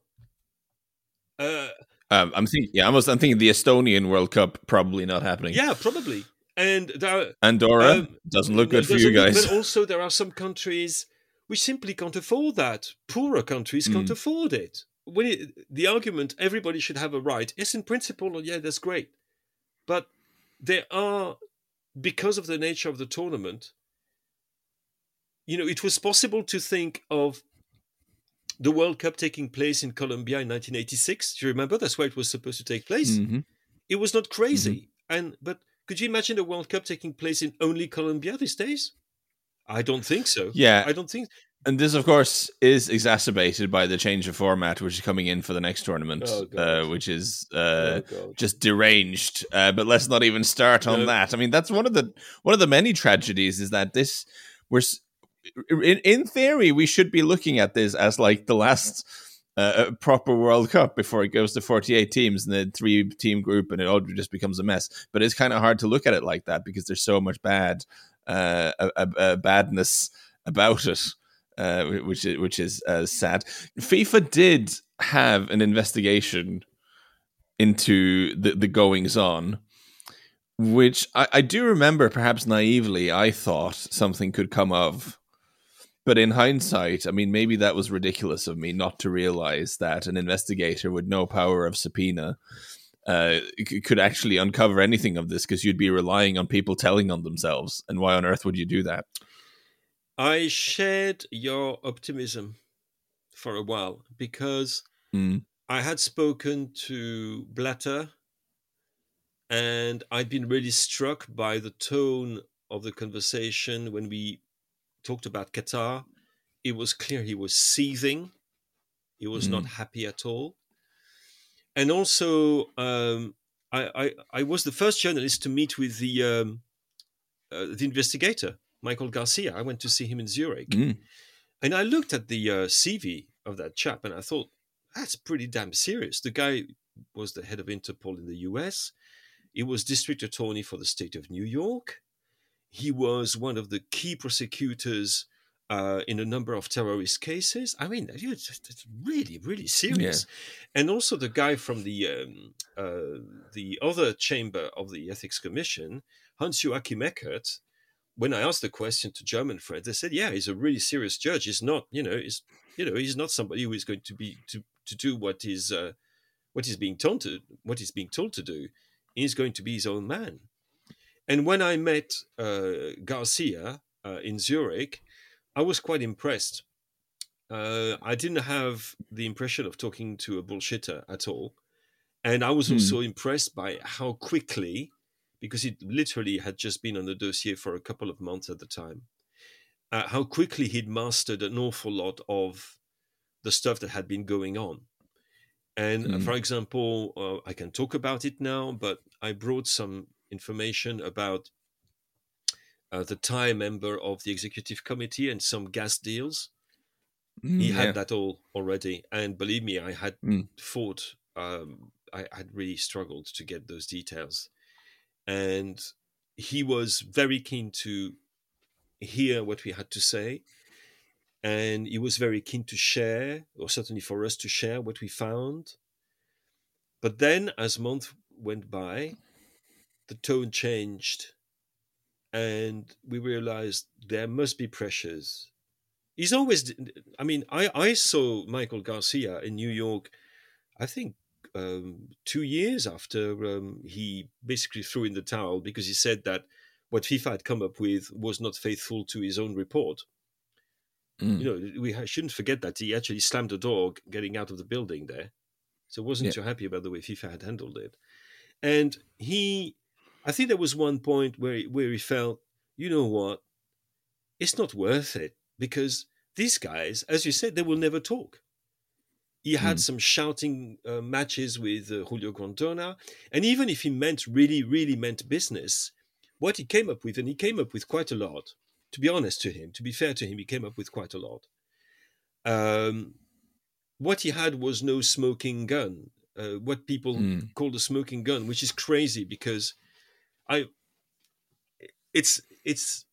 Uh, Um, I'm thinking. Yeah, almost. I'm thinking the Estonian World Cup probably not happening. yeah, probably. And there Andorra Um, doesn't look good for doesn't you look- guys. But also, there are some countries which simply can't afford that. Poorer countries can't Mm. afford it. When it, the argument everybody should have a right, is in principle, yeah, that's great. But there are, because of the nature of the tournament, you know, it was possible to think of the World Cup taking place in Colombia in 1986. Do you remember? That's where it was supposed to take place Mhm. it was not crazy Mm-hmm. and but could you imagine the world cup taking place in only colombia these days i don't think so Yeah, i don't think and this, of course, is exacerbated by the change of format, which is coming in for the next tournament, Oh, uh, which is uh, oh just deranged. Uh, but let's not even start on No. that. I mean, that's one of the one of the many tragedies is that this we're in in theory we should be looking at this as like the last uh, proper World Cup before it goes to forty eight teams and the three team group and it all just becomes a mess. But it's kind of hard to look at it like that because there's so much bad uh, a badness about it. Uh, which is which is uh, sad. FIFA did have an investigation into the, the goings on, which I, I do remember, perhaps naively, I thought something could come of. But in hindsight, I mean, maybe that was ridiculous of me not to realize that an investigator with no power of subpoena uh, could actually uncover anything of this because you'd be relying on people telling on themselves. And why on earth would you do that? i shared your optimism for a while because Mm. i had spoken to blatter and i'd been really struck by the tone of the conversation when we talked about qatar it was clear he was seething he was not happy at all and also um, I, I, I was the first journalist to meet with the um, uh, the investigator Michael Garcia. I went to see him in Zurich, Mm. and I looked at the uh, CV of that chap, and I thought that's pretty damn serious. The guy was the head of Interpol in the U.S. He was district attorney for the state of New York. He was one of the key prosecutors uh, in a number of terrorist cases. I mean, it's, really, really serious. Yeah. And also the guy from the um, uh, the other chamber of the Ethics Commission, Hans Joachim Eckert. When I asked the question to German friends, they said, "Yeah, he's a really serious judge. He's not, you know, he's, you know, he's not somebody who is going to be to to do what is uh, what he's being told to what he's being told to do. He's going to be his own man." And when I met uh, Garcia uh, in Zurich, I was quite impressed. Uh, I didn't have the impression of talking to a bullshitter at all. And I was hmm. also impressed by how quickly, because he literally had just been on the dossier for a couple of months at the time, uh, how quickly he'd mastered an awful lot of the stuff that had been going on. And uh, hmm. for example, uh, I can talk about it now, but I brought some information about uh, the Thai member of the executive committee and some gas deals. Mm, he had that all already, and believe me, I had mm. fought. Um, I had really struggled to get those details, and he was very keen to hear what we had to say, and he was very keen to share, or certainly for us to share what we found. But then, as months went by, the tone changed and we realized there must be pressures. He's always, I mean, I, I saw Michael Garcia in New York, I think um, two years after um, he basically threw in the towel because he said that what FIFA had come up with was not faithful to his own report. Mm. You know, we shouldn't forget that he actually slammed the door getting out of the building there. So wasn't yeah. too happy about the way FIFA had handled it. And he I think there was one point where where he felt, you know what, it's not worth it because these guys, as you said, they will never talk. He had mm. some shouting uh, matches with uh, Julio Grondona, and even if he meant really, really meant business, what he came up with, and he came up with quite a lot. To be honest to him, to be fair to him, he came up with quite a lot. Um, what he had was no smoking gun, uh, what people mm. call the smoking gun, which is crazy because I it's it's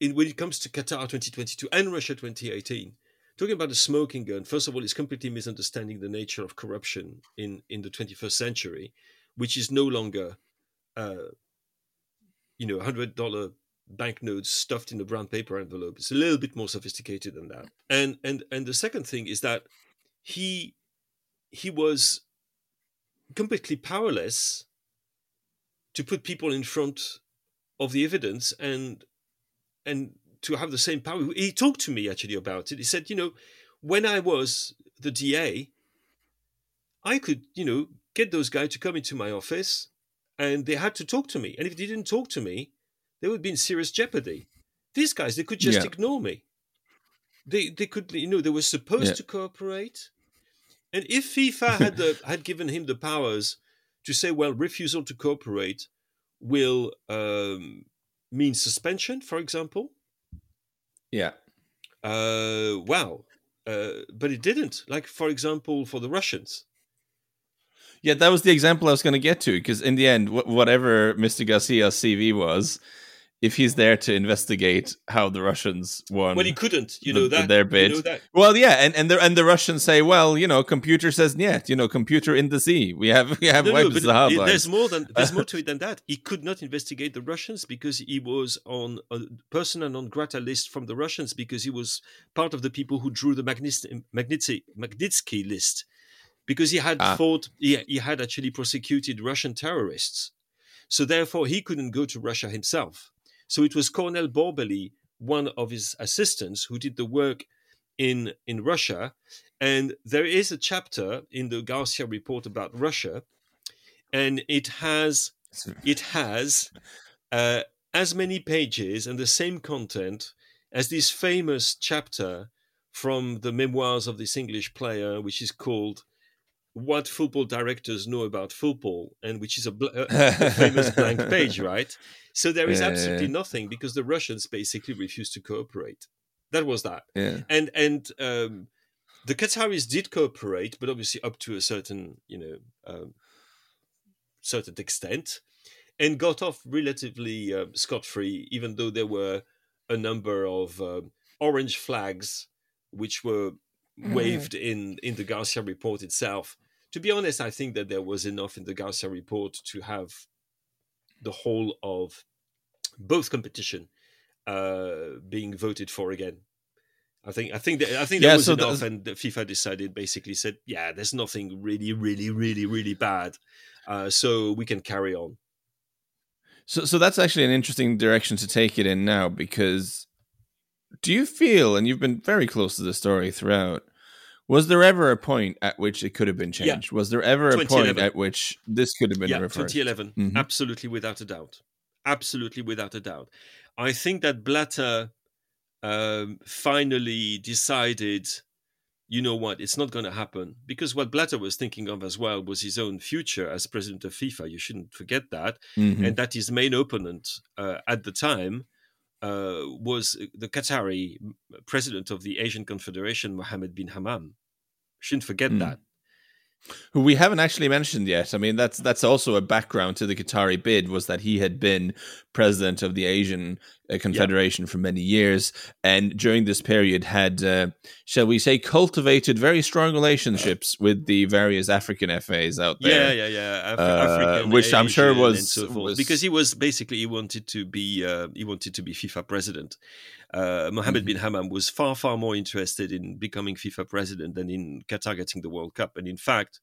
in when it comes to Qatar 2022 and Russia 2018, talking about the smoking gun. First of all, is completely misunderstanding the nature of corruption in in the 21st century, which is no longer, uh, you know, hundred dollar banknotes stuffed in a brown paper envelope. It's a little bit more sophisticated than that. And and and the second thing is that he he was completely powerless to put people in front of the evidence and and to have the same power. He talked to me actually about it. He said, you know, when I was the DA, I could, you know, get those guys to come into my office and they had to talk to me. And if they didn't talk to me, they would be in serious jeopardy. These guys, they could just yeah. ignore me. They they could, you know, they were supposed yeah. to cooperate. And if FIFA had the, had given him the powers to say, well, refusal to cooperate will um, mean suspension, for example. Yeah. Uh, wow. Uh, but it didn't. Like, for example, for the Russians. Yeah, that was the example I was going to get to because in the end, wh- whatever Mr. Garcia's CV was, if he's there to investigate how the Russians won. Well, he couldn't, you know that their bid. You know well, yeah, and and the and the Russians say, well, you know, computer says нет, you know, computer in the sea. We have we have no, wiped no, the hardline. There's more than there's more to it than that. He could not investigate the Russians because he was on a persona non grata list from the Russians because he was part of the people who drew the Magnitsky, Magnitsky list because he had ah. fought he, he had actually prosecuted Russian terrorists. So therefore, he couldn't go to Russia himself so it was Cornel Borbély, one of his assistants, who did the work in in Russia. And there is a chapter in the Garcia report about Russia, and it has it has uh, as many pages and the same content as this famous chapter from the memoirs of this English player, which is called what football directors know about football, and which is a, bl- a famous blank page, right? So there is yeah, absolutely yeah. nothing because the Russians basically refused to cooperate. That was that. Yeah. And and um, the Qataris did cooperate, but obviously up to a certain you know um, certain extent, and got off relatively uh, scot free, even though there were a number of uh, orange flags which were waved in in the Garcia report itself. To be honest, I think that there was enough in the Garcia report to have the whole of both competition uh, being voted for again. I think I think that, I think Yeah, that was so enough, and the FIFA decided basically said, yeah, there's nothing really, really, really, really bad, uh, so we can carry on. So, so that's actually an interesting direction to take it in now because do you feel, and you've been very close to the story throughout, was there ever a point at which it could have been changed? Yeah. Was there ever a point at which this could have been yeah, reversed? 2011, Mhm. absolutely without a doubt, absolutely without a doubt. I think that Blatter um, finally decided, you know what, it's not going to happen because what Blatter was thinking of as well was his own future as president of FIFA. You shouldn't forget that, Mhm. and that his main opponent uh, at the time. Uh, was the Qatari president of the Asian Confederation, Mohammed bin Hammam. Shouldn't forget Mm. that. who we haven't actually mentioned yet. I mean, that's that's also a background to the Qatari bid was that he had been president of the Asian uh, Confederation for many years, and during this period had, uh, shall we say, cultivated very strong relationships with the various African FAs out there. Yeah, yeah, yeah. Af- Uh, African, which I'm sure Asian, was- so was- because he was basically he wanted to be uh, he wanted to be FIFA president. Uh, Mohammed Mhm. bin Hammam was far far more interested in becoming FIFA president than in Qatar getting the World Cup. And in fact,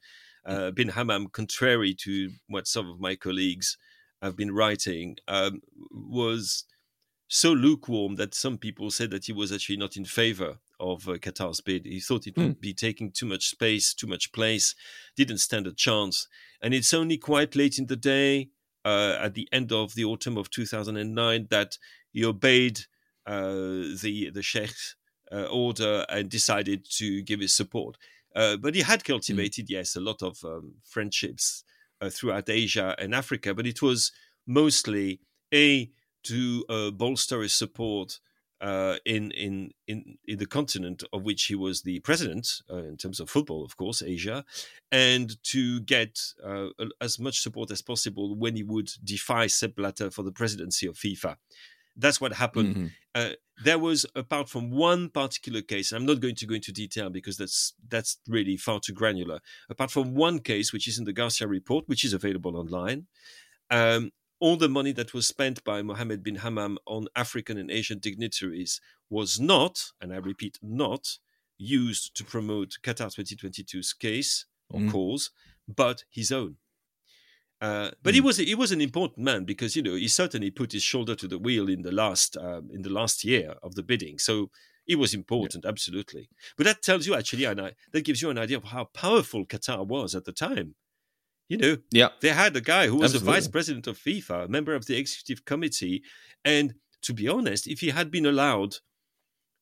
uh, bin Hammam, contrary to what some of my colleagues have been writing, um, was so lukewarm that some people said that he was actually not in favor of uh, Qatar's bid. He thought it would be taking too much space, too much place, didn't stand a chance. And it's only quite late in the day, uh, at the end of the autumn of 2009, that he obeyed uh, the the Sheikh's uh, order and decided to give his support. Uh, but he had cultivated, yes, a lot of um, friendships uh, throughout Asia and Africa, but it was mostly a to uh, bolster his support uh, in, in in in the continent of which he was the president uh, in terms of football, of course, Asia, and to get uh, as much support as possible when he would defy Sepp Blatter for the presidency of FIFA. That's what happened. Mhm. Uh, there was, apart from one particular case, I'm not going to go into detail because that's that's really far too granular. Apart from one case, which is in the Garcia report, which is available online, um, all the money that was spent by Mohammed bin Hammam on African and Asian dignitaries was not, and I repeat, not used to promote Qatar 2022's case or Mm. cause, but his own. Uh, but he was he was an important man because you know he certainly put his shoulder to the wheel in the last um, in the last year of the bidding, so he was important absolutely. But that tells you actually, and I, that gives you an idea of how powerful Qatar was at the time. You know, Yeah. they had a guy who was the vice president of FIFA, a member of the executive committee, and to be honest, if he had been allowed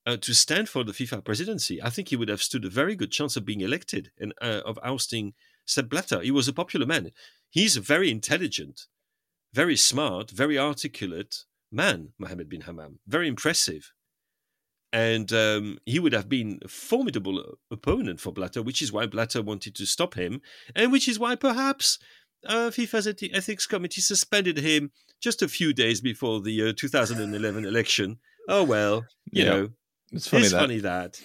uh, to stand for the FIFA presidency, I think he would have stood a very good chance of being elected and uh, of ousting Sepp Blatter. He was a popular man. He's a very intelligent, very smart, very articulate man, Mohammed bin Hammam. Very impressive. And um, he would have been a formidable opponent for Blatter, which is why Blatter wanted to stop him, and which is why perhaps uh, FIFA's eth- ethics committee suspended him just a few days before the uh, 2011 election. Oh well, you Yeah. know, It's funny it's that. funny that.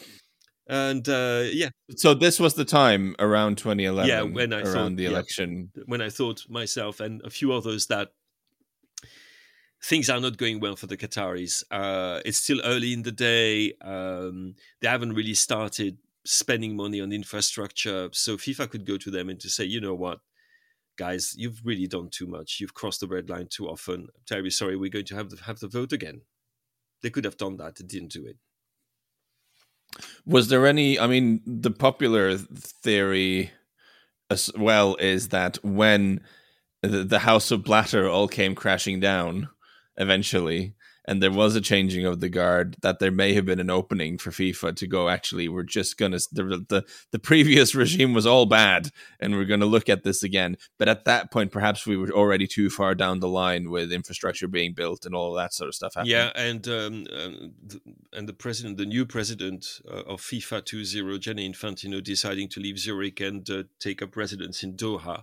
And uh, yeah, So this was the time around 2011. Yeah, when I around thought- the yeah. election. when I thought myself and a few others that things are not going well for the Qataris. Uh, it's still early in the day. Um, they haven't really started spending money on infrastructure. So FIFA could go to them and to say, you know what, guys, you've really done too much. You've crossed the red line too often. I'm terribly sorry. We're going to have the, have the vote again. They could have done that. They didn't do it. Was there any? I mean, the popular theory as well is that when the House of Blatter all came crashing down eventually, and there was a changing of the guard, that there may have been an opening for FIFA to go. Actually, we're just gonna the the, the previous regime was all bad, and we're gonna look at this again. But at that point, perhaps we were already too far down the line with infrastructure being built and all that sort of stuff happening. Yeah, and um, um, and the president, the new president uh, of FIFA 2.0, Gianni Infantino, deciding to leave Zurich and uh, take up residence in Doha.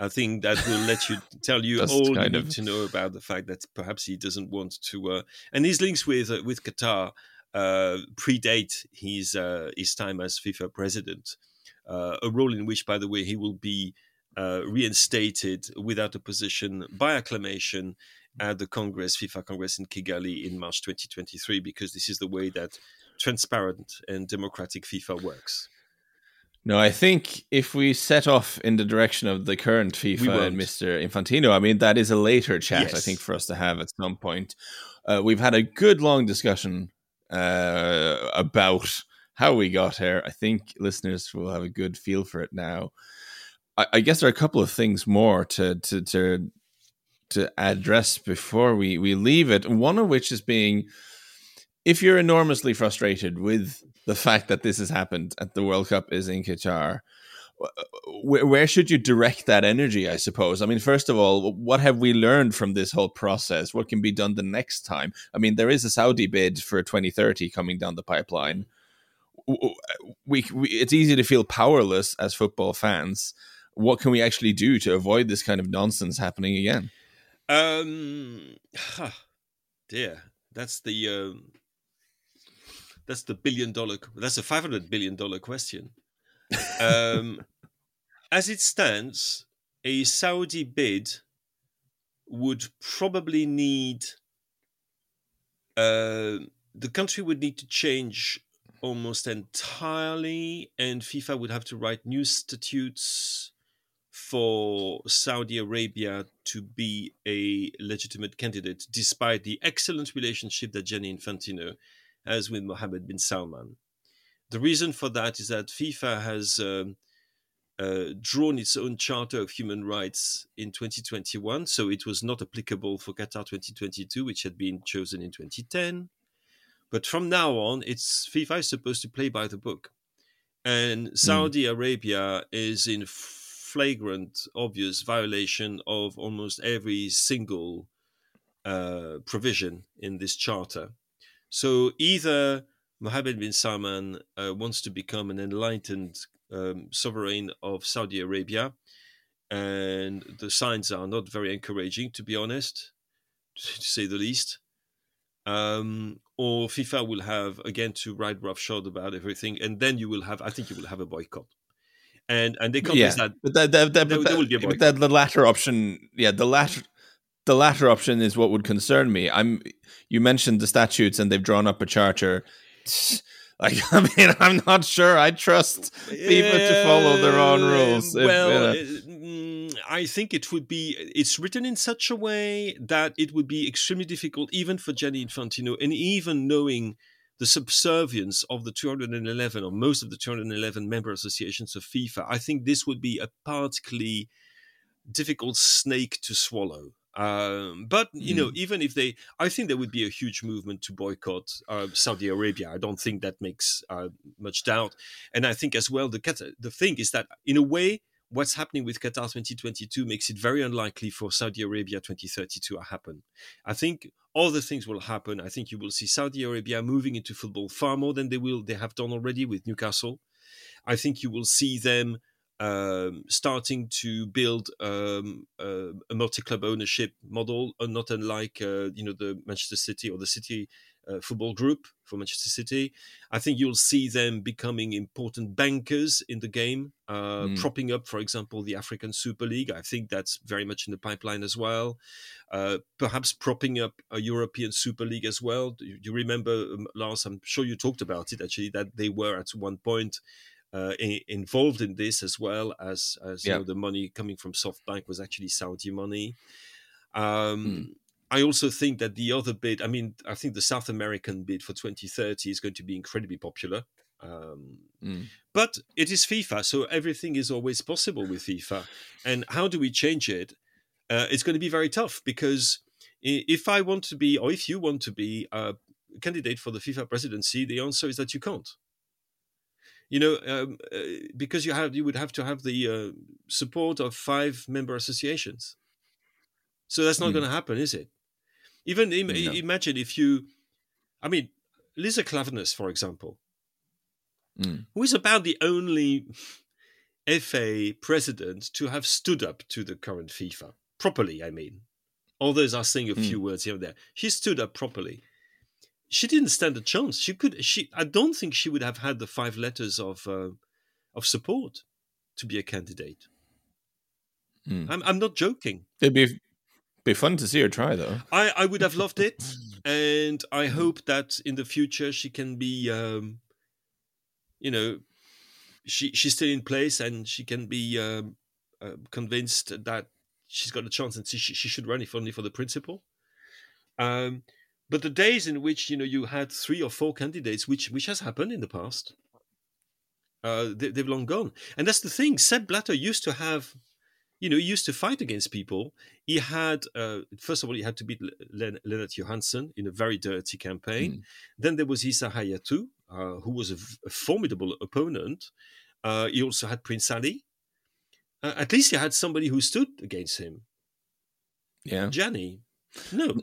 I think that will let you tell you all you need of- to know about the fact that perhaps he doesn't want to. Uh, and his links with uh, with Qatar uh, predate his uh, his time as FIFA president, uh, a role in which, by the way, he will be uh, reinstated without opposition by acclamation at the Congress, FIFA Congress in Kigali in March 2023, because this is the way that transparent and democratic FIFA works. No, I think if we set off in the direction of the current FIFA and Mr. Infantino, I mean, that is a later chat, I think, for us to have at some point. Uh, we've had a good long discussion uh, about how we got here. I think listeners will have a good feel for it now. I, I guess there are a couple of things more to to to to address before we we leave it. One of which is being if you're enormously frustrated with the fact that this has happened at the World Cup is in Qatar, where, where should you direct that energy? I suppose. I mean, first of all, what have we learned from this whole process? What can be done the next time? I mean, there is a Saudi bid for 2030 coming down the pipeline. We, we it's easy to feel powerless as football fans. What can we actually do to avoid this kind of nonsense happening again? Um, huh, dear, that's the um, that's the billion dollar. That's a five hundred billion dollar question. Um, as it stands, a Saudi bid would probably need. Uh, the country would need to change almost entirely, and FIFA would have to write new statutes for Saudi Arabia to be a legitimate candidate, despite the excellent relationship that Gianni Infantino has with Mohammed bin Salman. The reason for that is that FIFA has um, uh, drawn its own Charter of Human Rights in 2021, so it was not applicable for Qatar 2022, which had been chosen in 2010. But from now on, it's FIFA is supposed to play by the book, and Saudi Arabia is in flagrant, obvious violation of almost every single uh, provision in this charter. So either Mohammed bin Salman uh, wants to become an enlightened um, sovereign of Saudi Arabia, and the signs are not very encouraging, to be honest, to say the least. Um, or FIFA will have again to ride roughshod about everything, and then you will have, I think, you will have a boycott and and they come yeah, that. but there- there will be a but boycott. that the latter option, yeah, the latter, the latter option is what would concern me. I'm. You mentioned the statutes, and they've drawn up a charter. Like, I mean, I'm not sure. I trust FIFA to follow their own rules. Um, If, well, uh, uh, mm, I think it would be. It's written in such a way that it would be extremely difficult, even for Gianni Infantino, and even knowing the subservience of the 211 or most of the 211 member associations of FIFA. I think this would be a particularly difficult snake to swallow. Um, but you know, even if they, I think there would be a huge movement to boycott uh, Saudi Arabia. I don't think that makes uh, much doubt. And I think as well, the the thing is that in a way, what's happening with Qatar 2022 makes it very unlikely for Saudi Arabia 2032 to happen. I think all the things will happen. I think you will see Saudi Arabia moving into football far more than they will they have done already with Newcastle. I think you will see them um, starting to build um, uh, a multi-club ownership model, uh, not unlike uh, you know the Manchester City or the City uh, Football Group for Manchester City. I think you'll see them becoming important bankers in the game, uh, Mm. propping up, for example, the African Super League. I think that's very much in the pipeline as well. Uh, perhaps propping up a European Super League as well. Do you, remember, um, Lars? I'm sure you talked about it actually. That they were at one point uh, i- involved in this as well as as you know the money coming from SoftBank was actually Saudi money. Um, I also think that the other bid, I mean, I think the South American bid for 2030 is going to be incredibly popular. Um, Mm. But it is FIFA, so everything is always possible with FIFA. And how do we change it? Uh, it's going to be very tough because if I want to be, or if you want to be a candidate for the FIFA presidency, the answer is that you can't. You know, um, uh, because you have, you would have to have the uh, support of five member associations. So that's not Hmm. going to happen, is it? Even im- No. imagine if you, I mean, Lise Klaveness, for example, Mm. who is about the only FA president to have stood up to the current FIFA properly. I mean, others are saying a Hmm. few words here and there. She stood up properly. She didn't stand a chance. She could. She. I don't think she would have had the five letters of uh, of support to be a candidate. Hmm. I'm. I'm not joking. It'd be be fun to see her try though. I, I would have loved it, and I hope that in the future she can be, um, you know, she she's still in place and she can be um, uh, convinced that she's got a chance and she, she should run if only for the principle. Um, but the days in which you know you had three or four candidates, which which has happened in the past, uh, they, they've long gone. And that's the thing. Sepp Blatter used to have, you know, he used to fight against people. He had, uh, first of all, he had to beat Len- Lennart Johansson in a very dirty campaign. Mm. Then there was Issa Hayatou, uh, who was a, v- a formidable opponent. Uh, he also had Prince Ali. Uh, at least he had somebody who stood against him. Yeah, Gianni, no,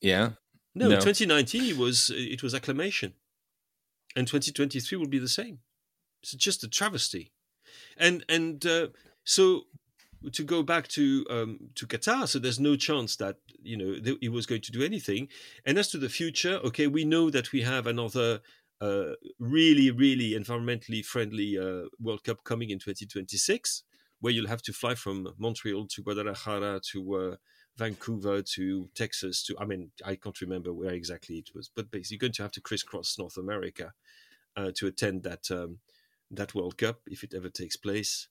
yeah. No. No. 2019, it was it was acclamation, and 2023 will be the same. It's just a travesty, and and uh, so to go back to um, to Qatar, so there's no chance that you know th- he was going to do anything. And as to the future, okay, we know that we have another uh, really really environmentally friendly uh, World Cup coming in 2026, where you'll have to fly from Montreal to Guadalajara to uh, Vancouver to Texas to I mean I can't remember where exactly it was, but basically you're going to have to crisscross North America uh, to attend that um, that World Cup if it ever takes place,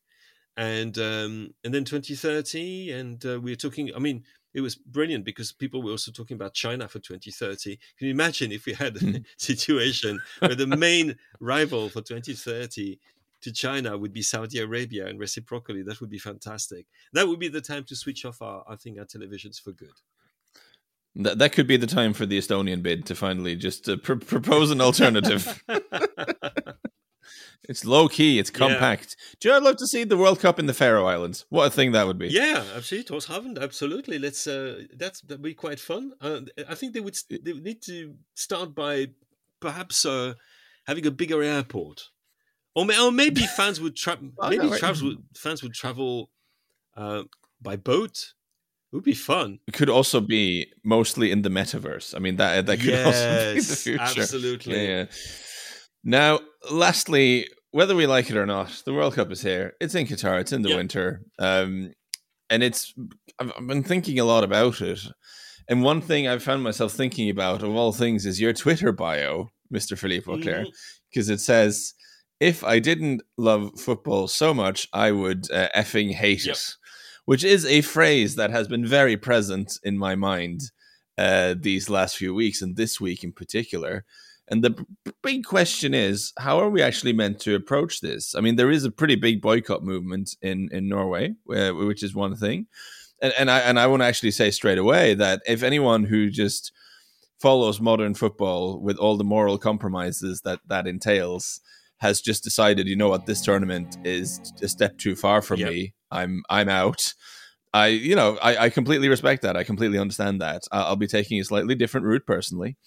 and um, and then 2030, and uh, we're talking. I mean, it was brilliant because people were also talking about China for 2030. Can you imagine if we had a situation where the main rival for 2030 to China would be Saudi Arabia, and reciprocally, that would be fantastic. That would be the time to switch off our, I think, our televisions for good. That that could be the time for the Estonian bid to finally just uh, pr- propose an alternative. it's low key, it's Yeah. compact. Do you know, I'd love to see the World Cup in the Faroe Islands. What a thing that would be. yeah, absolutely, Torshavn, absolutely. Let's. Uh, that's that'd be quite fun. Uh, I think they would. They would need to start by perhaps uh, having a bigger airport, or, may, or maybe fans would travel. I maybe know, right? travels would, fans would travel uh, by boat. It would be fun. It could also be mostly in the metaverse. I mean, that that could also be the future. absolutely. Yeah, yeah. Now, lastly, whether we like it or not, the World Cup is here. It's in Qatar. It's in the Yeah. winter, um, and it's. I've, I've been thinking a lot about it, and one thing I've found myself thinking about, of all things, is your Twitter bio, Mister Philippe Auclair, because it says, "If I didn't love football so much, I would uh, effing hate Yep. it," which is a phrase that has been very present in my mind uh, these last few weeks, and this week in particular. And the big question is, how are we actually meant to approach this? I mean, there is a pretty big boycott movement in in Norway, uh, which is one thing, and and I and I want to actually say straight away that if anyone who just follows modern football with all the moral compromises that that entails has just decided, you know what, this tournament is a step too far for Yep. me. I'm I'm out. I, you know, I, I completely respect that. I completely understand that. I'll, I'll be taking a slightly different route personally,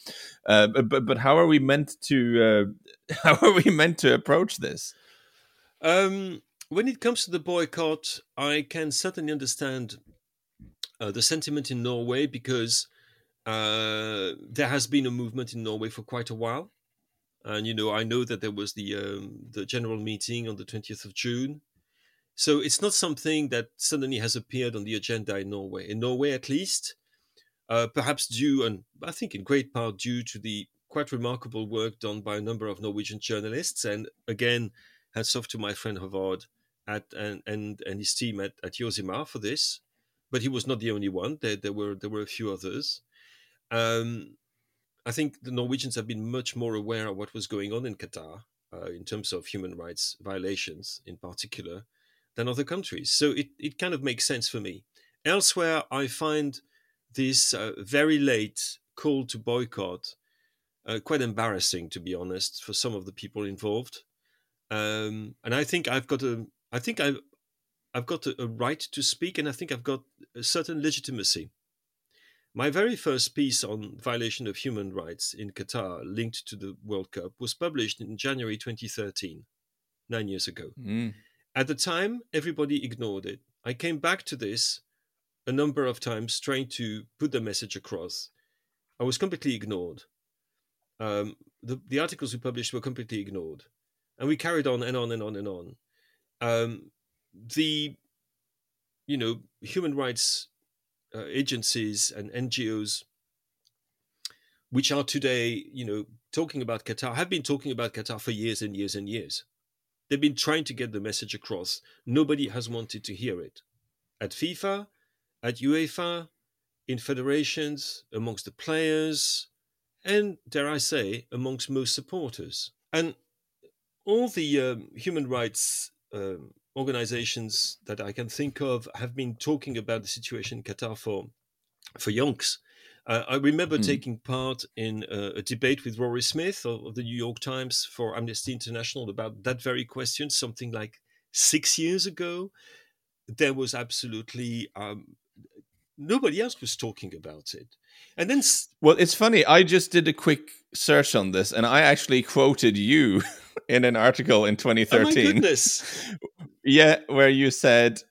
uh, but, but but how are we meant to uh, how are we meant to approach this? Um, when it comes to the boycott, I can certainly understand uh, the sentiment in Norway because uh, there has been a movement in Norway for quite a while, and you know I know that there was the um, the general meeting on the twentieth of June, so it's not something that suddenly has appeared on the agenda in Norway. In Norway, at least, uh, perhaps due and I think in great part due to the quite remarkable work done by a number of Norwegian journalists, and again hats off to my friend Havard at and and, and his team at, at Josimar for this. But he was not the only one. There, there were there were a few others. Um, I think the Norwegians have been much more aware of what was going on in Qatar uh, in terms of human rights violations, in particular, than other countries. So it, it kind of makes sense for me. Elsewhere, I find this uh, very late call to boycott uh, quite embarrassing, to be honest, for some of the people involved. Um, and I think I've got a, I think I've, I've got a, a right to speak, and I think I've got a certain legitimacy. My very first piece on violation of human rights in Qatar, linked to the World Cup, was published in January 2013, nine years ago. Mm. At the time, everybody ignored it. I came back to this a number of times trying to put the message across. I was completely ignored. Um, the, the articles we published were completely ignored. And we carried on and on and on and on. Um, the, you know, human rights uh, agencies and NGOs, which are today, you know, talking about Qatar, have been talking about Qatar for years and years and years. They've been trying to get the message across. Nobody has wanted to hear it. At FIFA, at UEFA, in federations, amongst the players, and dare I say, amongst most supporters. And all the um, human rights um, organizations that I can think of have been talking about the situation in Qatar for for yonks. Uh, I remember mm. taking part in a, a, debate with Rory Smith of, of, the New York Times for Amnesty International about that very question, something like six years ago. There was absolutely um, nobody else was talking about it. And then, well, it's funny. I just did a quick search on this, and I actually quoted you in an article in 2013. Oh my goodness! yeah, where you said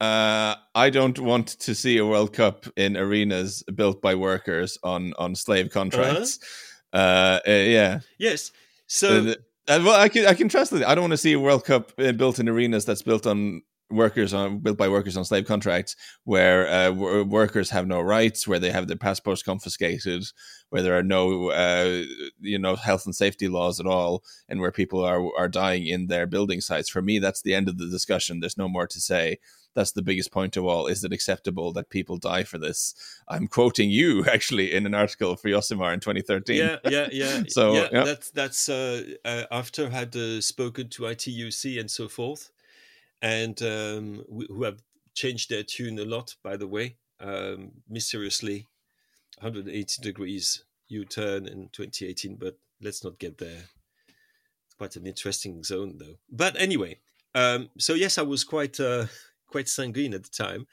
uh, I don't want to see a World Cup in arenas built by workers on on slave contracts. Uh-huh. Uh, uh, yeah. Yes. So. Uh, well, I can I can translate. It. I don't want to see a World Cup uh, built in arenas that's built on workers on built by workers on slave contracts where uh, w- workers have no rights where they have their passports confiscated where there are no uh, you know health and safety laws at all and where people are are dying in their building sites for me that's the end of the discussion there's no more to say that's the biggest point of all. Is it acceptable that people die for this? I'm quoting you actually in an article for Josimar in 2013. Yeah, yeah, yeah. so yeah, yeah. that's that's uh, uh, after I had uh, spoken to ITUC and so forth and um, who have changed their tune a lot, by the way, um, mysteriously, 180 degrees U-turn in 2018. But let's not get there. It's quite an interesting zone, though. But anyway, um, so yes, I was quite uh, quite sanguine at the time.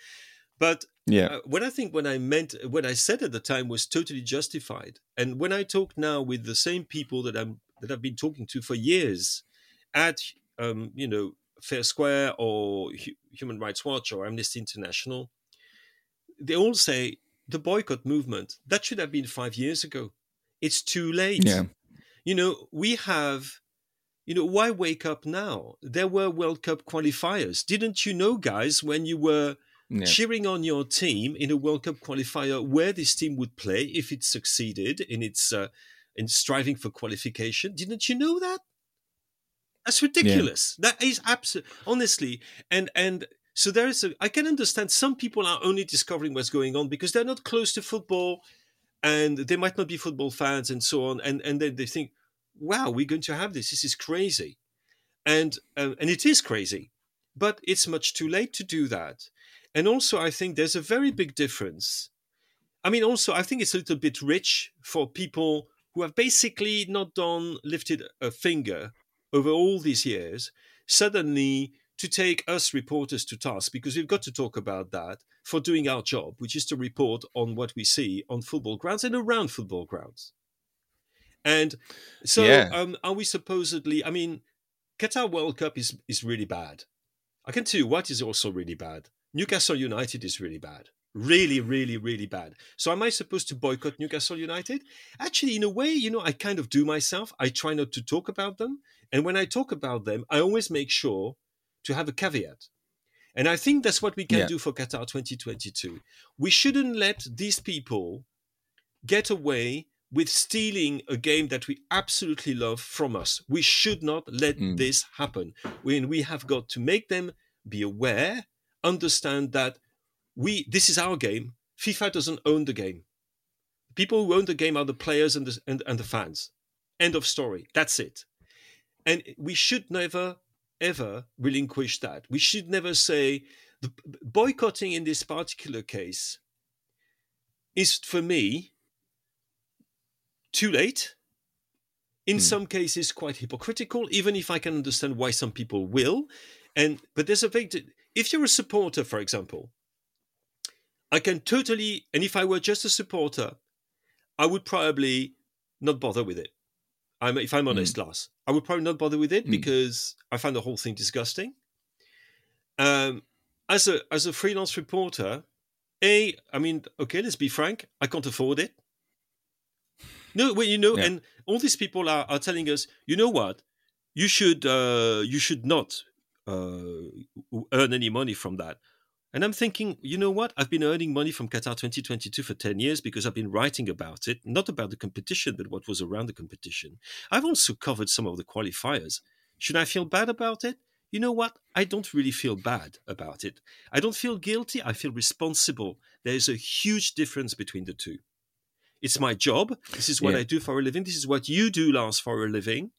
But yeah, uh, what I think when I meant what I said at the time was totally justified. And when I talk now with the same people that I'm that I've been talking to for years at um, you know FairSquare or H- Human Rights Watch or Amnesty International, they all say the boycott movement that should have been five years ago. It's too late. Yeah. You know, we have, you know, why wake up now? There were World Cup qualifiers. Didn't you know, guys, when you were yeah. cheering on your team in a World Cup qualifier where this team would play if it succeeded in its uh, in striving for qualification? Didn't you know that? That's ridiculous. Yeah. That is absolute, honestly, and and so there is a. I can understand some people are only discovering what's going on because they're not close to football, and they might not be football fans and so on, and and then they think, wow, we're going to have this. This is crazy, and uh, and it is crazy, but it's much too late to do that. And also, I think there's a very big difference. I mean, also, I think it's a little bit rich for people who have basically not done lifted a finger over all these years, suddenly to take us reporters to task, because we've got to talk about that for doing our job, which is to report on what we see on football grounds and around football grounds. And so, yeah. um, are we supposedly? I mean, Qatar World Cup is is really bad. I can tell you what is also really bad. Newcastle United is really bad. Really, really, really bad. So, am I supposed to boycott Newcastle United? Actually, in a way, you know, I kind of do myself. I try not to talk about them and when I talk about them, I always make sure to have a caveat. And I think that's what we can yeah. do for Qatar 2022. We shouldn't let these people get away with stealing a game that we absolutely love from us. We should not let mm. this happen. When we have got to make them be aware, understand that we this is our game. FIFA doesn't own the game. The people who own the game are the players and the, and, and the fans. End of story. That's it. And we should never, ever relinquish that. We should never say the boycotting in this particular case is, for me, too late. In mm. some cases, quite hypocritical, even if I can understand why some people will. And but there's a very if you're a supporter, for example, I can totally and if I were just a supporter, I would probably not bother with it. I'm, if I'm honest, mm. Lars, I would probably not bother with it mm. because I find the whole thing disgusting. Um, as a as a freelance reporter, a I mean, okay, let's be frank, I can't afford it. No, well, you know, Yeah. and all these people are, are telling us, you know what, you should uh, you should not uh, earn any money from that. And I'm thinking, you know what? I've been earning money from Qatar 2022 for 10 years because I've been writing about it, not about the competition, but what was around the competition. I've also covered some of the qualifiers. Should I feel bad about it? You know what? I don't really feel bad about it. I don't feel guilty. I feel responsible. There's a huge difference between the two. It's my job. This is what Yeah. I do for a living. This is what you do, Lars, for a living.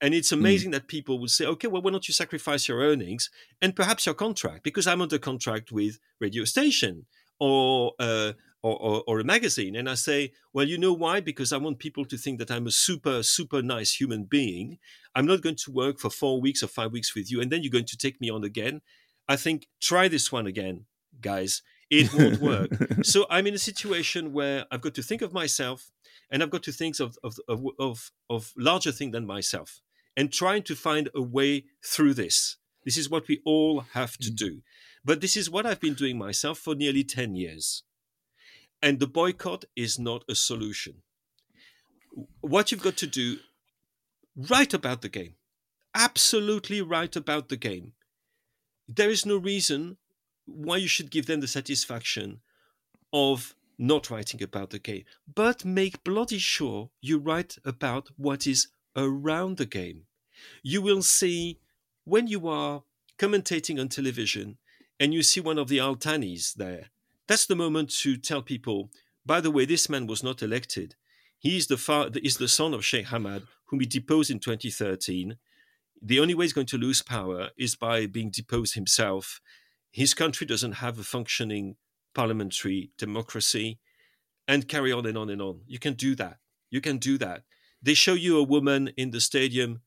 And it's amazing that people would say, okay, well, why don't you sacrifice your earnings and perhaps your contract? Because I'm under contract with radio station or, uh, or, or, or a magazine. And I say, well, you know why? Because I want people to think that I'm a super, super nice human being. I'm not going to work for four weeks or five weeks with you. And then you're going to take me on again. I think, try this one again, guys. It won't work. so I'm in a situation where I've got to think of myself and I've got to think of, of, of, of, of larger thing than myself and trying to find a way through this. This is what we all have to mm. do. But this is what I've been doing myself for nearly 10 years. And the boycott is not a solution. What you've got to do, write about the game. Absolutely write about the game. There is no reason why you should give them the satisfaction of not writing about the game, but make bloody sure you write about what is around the game. You will see when you are commentating on television and you see one of the Al Thanis there, that's the moment to tell people, by the way, this man was not elected. He is the, fa- is the son of Sheikh Hamad, whom he deposed in 2013. The only way he's going to lose power is by being deposed himself. His country doesn't have a functioning parliamentary democracy, and carry on and on and on. You can do that. You can do that. They show you a woman in the stadium.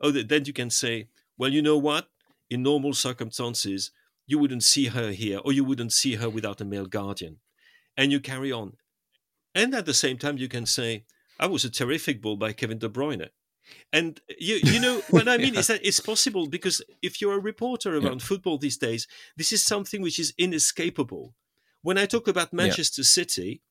Oh, then you can say, well, you know what? In normal circumstances, you wouldn't see her here, or you wouldn't see her without a male guardian. And you carry on. And at the same time, you can say, I was a terrific ball by Kevin De Bruyne. And you, you know what I mean Yeah. is that it's possible because if you're a reporter around football these days, this is something which is inescapable. When I talk about Manchester City,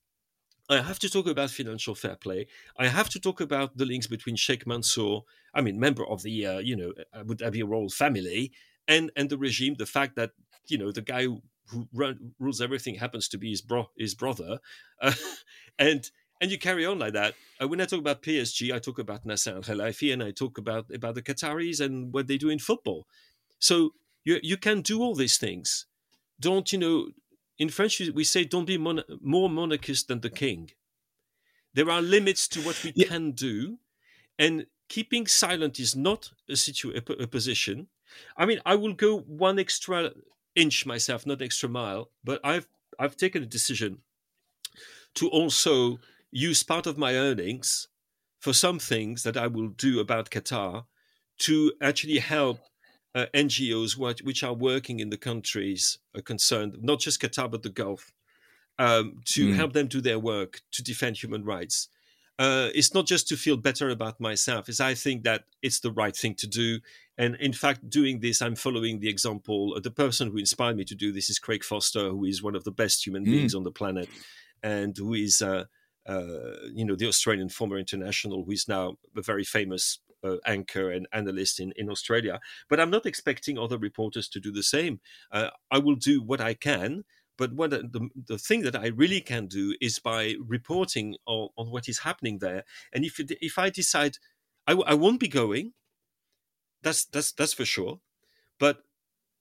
I have to talk about financial fair play. I have to talk about the links between Sheikh Mansour, I mean, member of the uh, you know Abu Dhabi royal family, and and the regime. The fact that you know the guy who, who run, rules everything happens to be his bro his brother, uh, and and you carry on like that. Uh, when I talk about PSG, I talk about Nasser Al Khelaifi, and I talk about about the Qataris and what they do in football. So you you can do all these things. Don't you know? In French, we say, "Don't be mon- more monarchist than the king." There are limits to what we Yeah. can do, and keeping silent is not a, situ- a, a position. I mean, I will go one extra inch myself, not extra mile, but I've I've taken a decision to also use part of my earnings for some things that I will do about Qatar to actually help uh, NGOs what, which are working in the countries uh, concerned, not just Qatar but the Gulf, um, to Mm. help them do their work to defend human rights. Uh, it's not just to feel better about myself; it's I think that it's the right thing to do. And in fact, doing this, I'm following the example. uh, The person who inspired me to do this is Craig Foster, who is one of the best human Mm. beings on the planet, and who is, uh, uh, you know, the Australian former international, who is now a very famous uh, anchor and analyst in, in Australia. But I'm not expecting other reporters to do the same. Uh, I will do what I can. But what the, the thing that I really can do is by reporting on, on what is happening there. And if it, if I decide I, w- I won't be going, that's that's that's for sure. But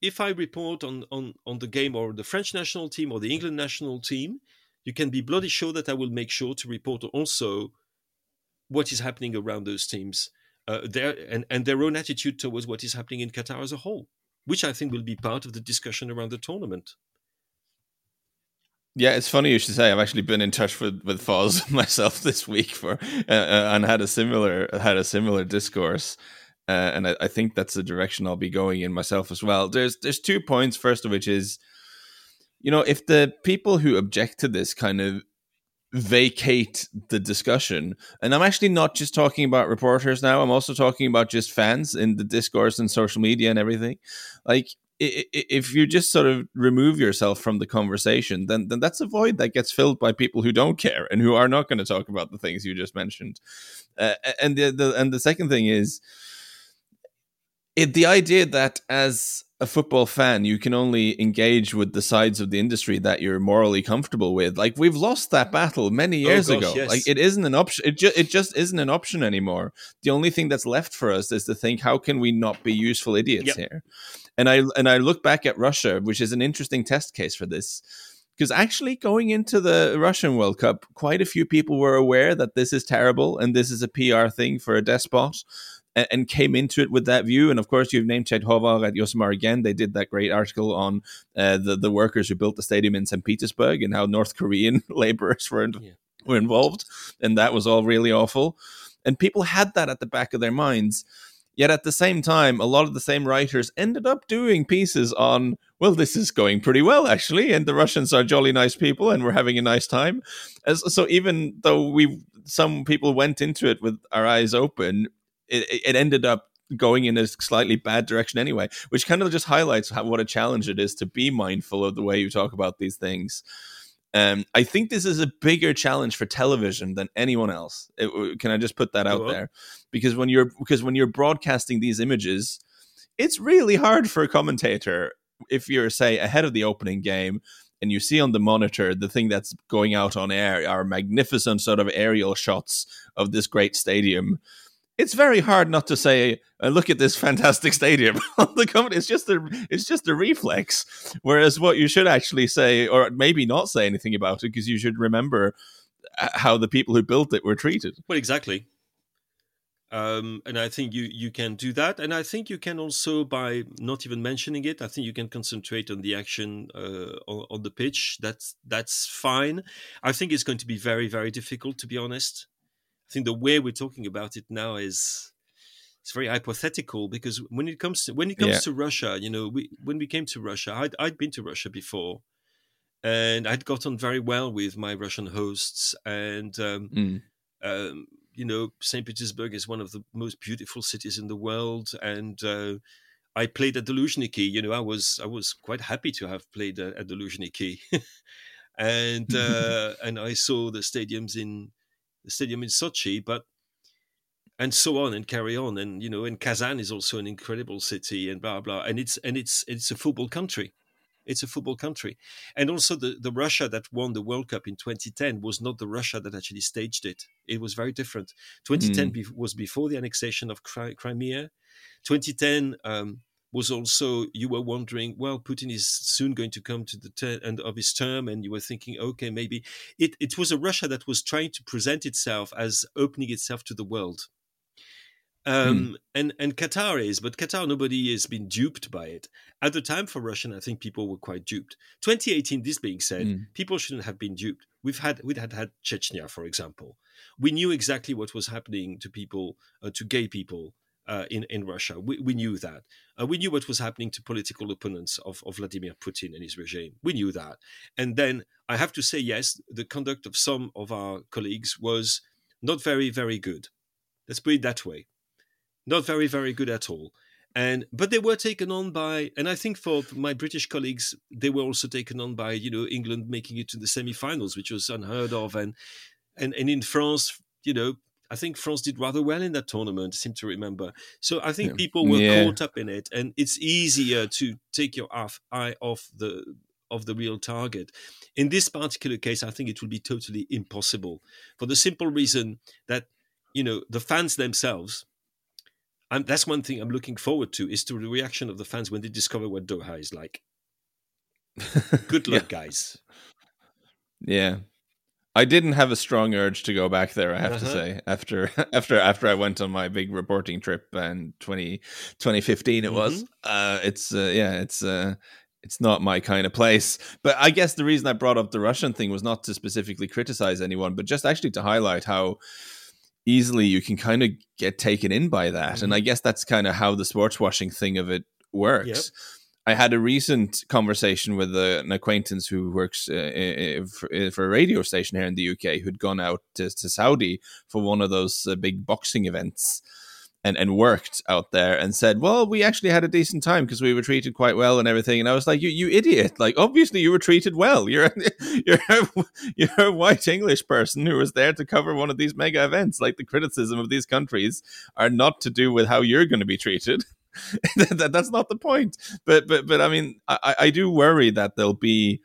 if I report on, on, on the game or the French national team or the England national team, you can be bloody sure that I will make sure to report also what is happening around those teams, uh, their and, and their own attitude towards what is happening in Qatar as a whole, which I think will be part of the discussion around the tournament. Yeah, it's funny you should say. I've actually been in touch with with Foz myself this week for uh, uh, and had a similar had a similar discourse, uh, and I, I think that's the direction I'll be going in myself as well. There's there's two points. First of which is, you know, if the people who object to this kind of vacate the discussion, and I'm actually not just talking about reporters now. I'm also talking about just fans in the discourse and social media and everything. Like if you just sort of remove yourself from the conversation, then then that's a void that gets filled by people who don't care and who are not going to talk about the things you just mentioned. Uh, and the, the and the second thing is it, the idea that as a football fan, you can only engage with the sides of the industry that you're morally comfortable with. Like we've lost that battle many oh, years oh, gosh, ago. Yes. Like it isn't an option. It just it just isn't an option anymore. The only thing that's left for us is to think, how can we not be useful idiots yep. here? And I and I look back at Russia, which is an interesting test case for this. Because actually, going into the Russian World Cup, quite a few people were aware that this is terrible and this is a PR thing for a despot and, and came into it with that view. And of course, you've named Chet Håvard at Josimar again. They did that great article on uh, the the workers who built the stadium in St. Petersburg and how North Korean laborers were in, yeah. were involved, and that was all really awful. And people had that at the back of their minds. Yet at the same time, a lot of the same writers ended up doing pieces on, well, this is going pretty well, actually, and the Russians are jolly nice people and we're having a nice time. As, so even though we some people went into it with our eyes open, it, it ended up going in a slightly bad direction anyway, which kind of just highlights how, what a challenge it is to be mindful of the way you talk about these things. Um, I think this is a bigger challenge for television than anyone else. It, can I just put that out there? Because when you're because when you're broadcasting these images, it's really hard for a commentator if you're say ahead of the opening game and you see on the monitor the thing that's going out on air are magnificent sort of aerial shots of this great stadium it's very hard not to say, uh, "Look at this fantastic stadium." the company, it's just a, it's just a reflex. Whereas what you should actually say, or maybe not say anything about it, because you should remember uh, how the people who built it were treated. Well, exactly. Um, and I think you you can do that, and I think you can also by not even mentioning it. I think you can concentrate on the action uh, on, on the pitch. That's that's fine. I think it's going to be very very difficult, to be honest. I think the way we're talking about it now is it's very hypothetical because when it comes to when it comes yeah. to Russia, you know, we when we came to Russia, I'd I'd been to Russia before, and I'd got on very well with my Russian hosts, and um, mm. um, you know, Saint Petersburg is one of the most beautiful cities in the world, and uh, I played at the Luzhniki. You know, I was I was quite happy to have played at the Luzhniki, and uh, and I saw the stadiums in the stadium in Sochi, but and so on and carry on. And you know, and Kazan is also an incredible city, and blah blah. And it's and it's it's a football country. It's a football country, and also the the Russia that won the World Cup in 2010 was not the Russia that actually staged it. It was very different. 2010 mm. be- was before the annexation of Crimea. 2010 um, was also you were wondering, well, Putin is soon going to come to the end of his term, and you were thinking, okay, maybe it, it was a Russia that was trying to present itself as opening itself to the world. Um, mm. and and Qatar is, but Qatar nobody has been duped by it. At the time for Russian, I think people were quite duped. 2018. This being said, mm. people shouldn't have been duped. We've had we had had Chechnya, for example. We knew exactly what was happening to people, uh, to gay people uh, in in Russia. We, we knew that. Uh, we knew what was happening to political opponents of, of Vladimir Putin and his regime. We knew that. And then I have to say, yes, the conduct of some of our colleagues was not very very good. Let's put it that way. Not very very good at all. And but they were taken on by, and I think for my British colleagues, they were also taken on by you know England making it to the semi-finals, which was unheard of, and and and in France, you know, I think France did rather well in that tournament, I seem to remember. So I think yeah. people were yeah. caught up in it, and it's easier to take your eye off the of the real target. In this particular case, I think it will be totally impossible for the simple reason that you know the fans themselves. And that's one thing I'm looking forward to is to the reaction of the fans when they discover what Doha is like. Good luck, yeah. guys. Yeah, I didn't have a strong urge to go back there. I have uh-huh. to say after after after I went on my big reporting trip in 20, 2015 it mm-hmm. was. Uh, it's uh, yeah, it's uh, it's not my kind of place. But I guess the reason I brought up the Russian thing was not to specifically criticize anyone, but just actually to highlight how easily you can kind of get taken in by that. Mm-hmm. And I guess that's kind of how the sports washing thing of it works. Yep I had a recent conversation with an acquaintance who works uh, for, for, a radio station here in the UK who'd gone out to, to Saudi for one of those uh, big boxing events. and, and worked out there and said, well, we actually had a decent time because we were treated quite well and everything. And I was like, you, you idiot. Like, obviously you were treated well. You're, you're, a, you're a white English person who was there to cover one of these mega events. Like the criticism of these countries are not to do with how you're going to be treated. that, that's not the point. But, but, but I mean, I, I do worry that there'll be,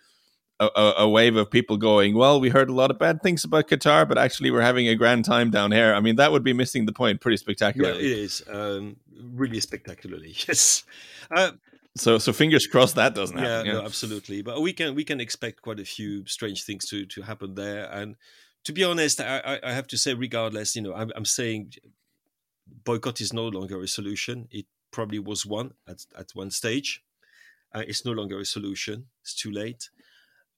a, a, wave of people going, well, we heard a lot of bad things about Qatar, but actually we're having a grand time down here. I mean, that would be missing the point pretty spectacularly. Yeah, it is um, really spectacularly. Yes. Uh, so, so fingers crossed that doesn't yeah, happen. Yeah, no, absolutely. But we can we can expect quite a few strange things to to happen there. And to be honest, I, I have to say, regardless, you know, I'm, I'm saying boycott is no longer a solution. It probably was one at at one stage. Uh, it's no longer a solution. It's too late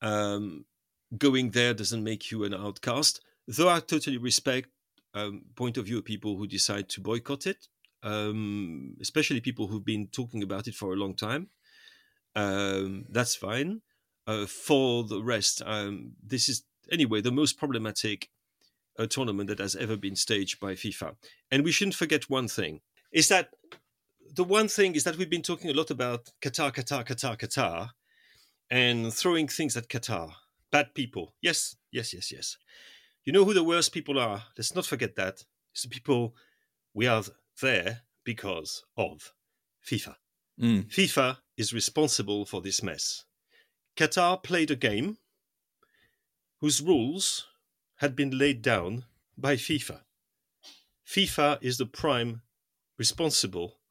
um, going there doesn't make you an outcast. Though I totally respect um, point of view of people who decide to boycott it, um, especially people who've been talking about it for a long time. Um, that's fine. Uh, for the rest, um, this is anyway the most problematic uh, tournament that has ever been staged by FIFA. And we shouldn't forget one thing: is that the one thing is that we've been talking a lot about Qatar, Qatar, Qatar, Qatar, and throwing things at Qatar. Bad people. Yes, yes, yes, yes. You know who the worst people are? Let's not forget that. It's the people we are there because of FIFA. Mm. FIFA is responsible for this mess. Qatar played a game whose rules had been laid down by FIFA. FIFA is the prime responsible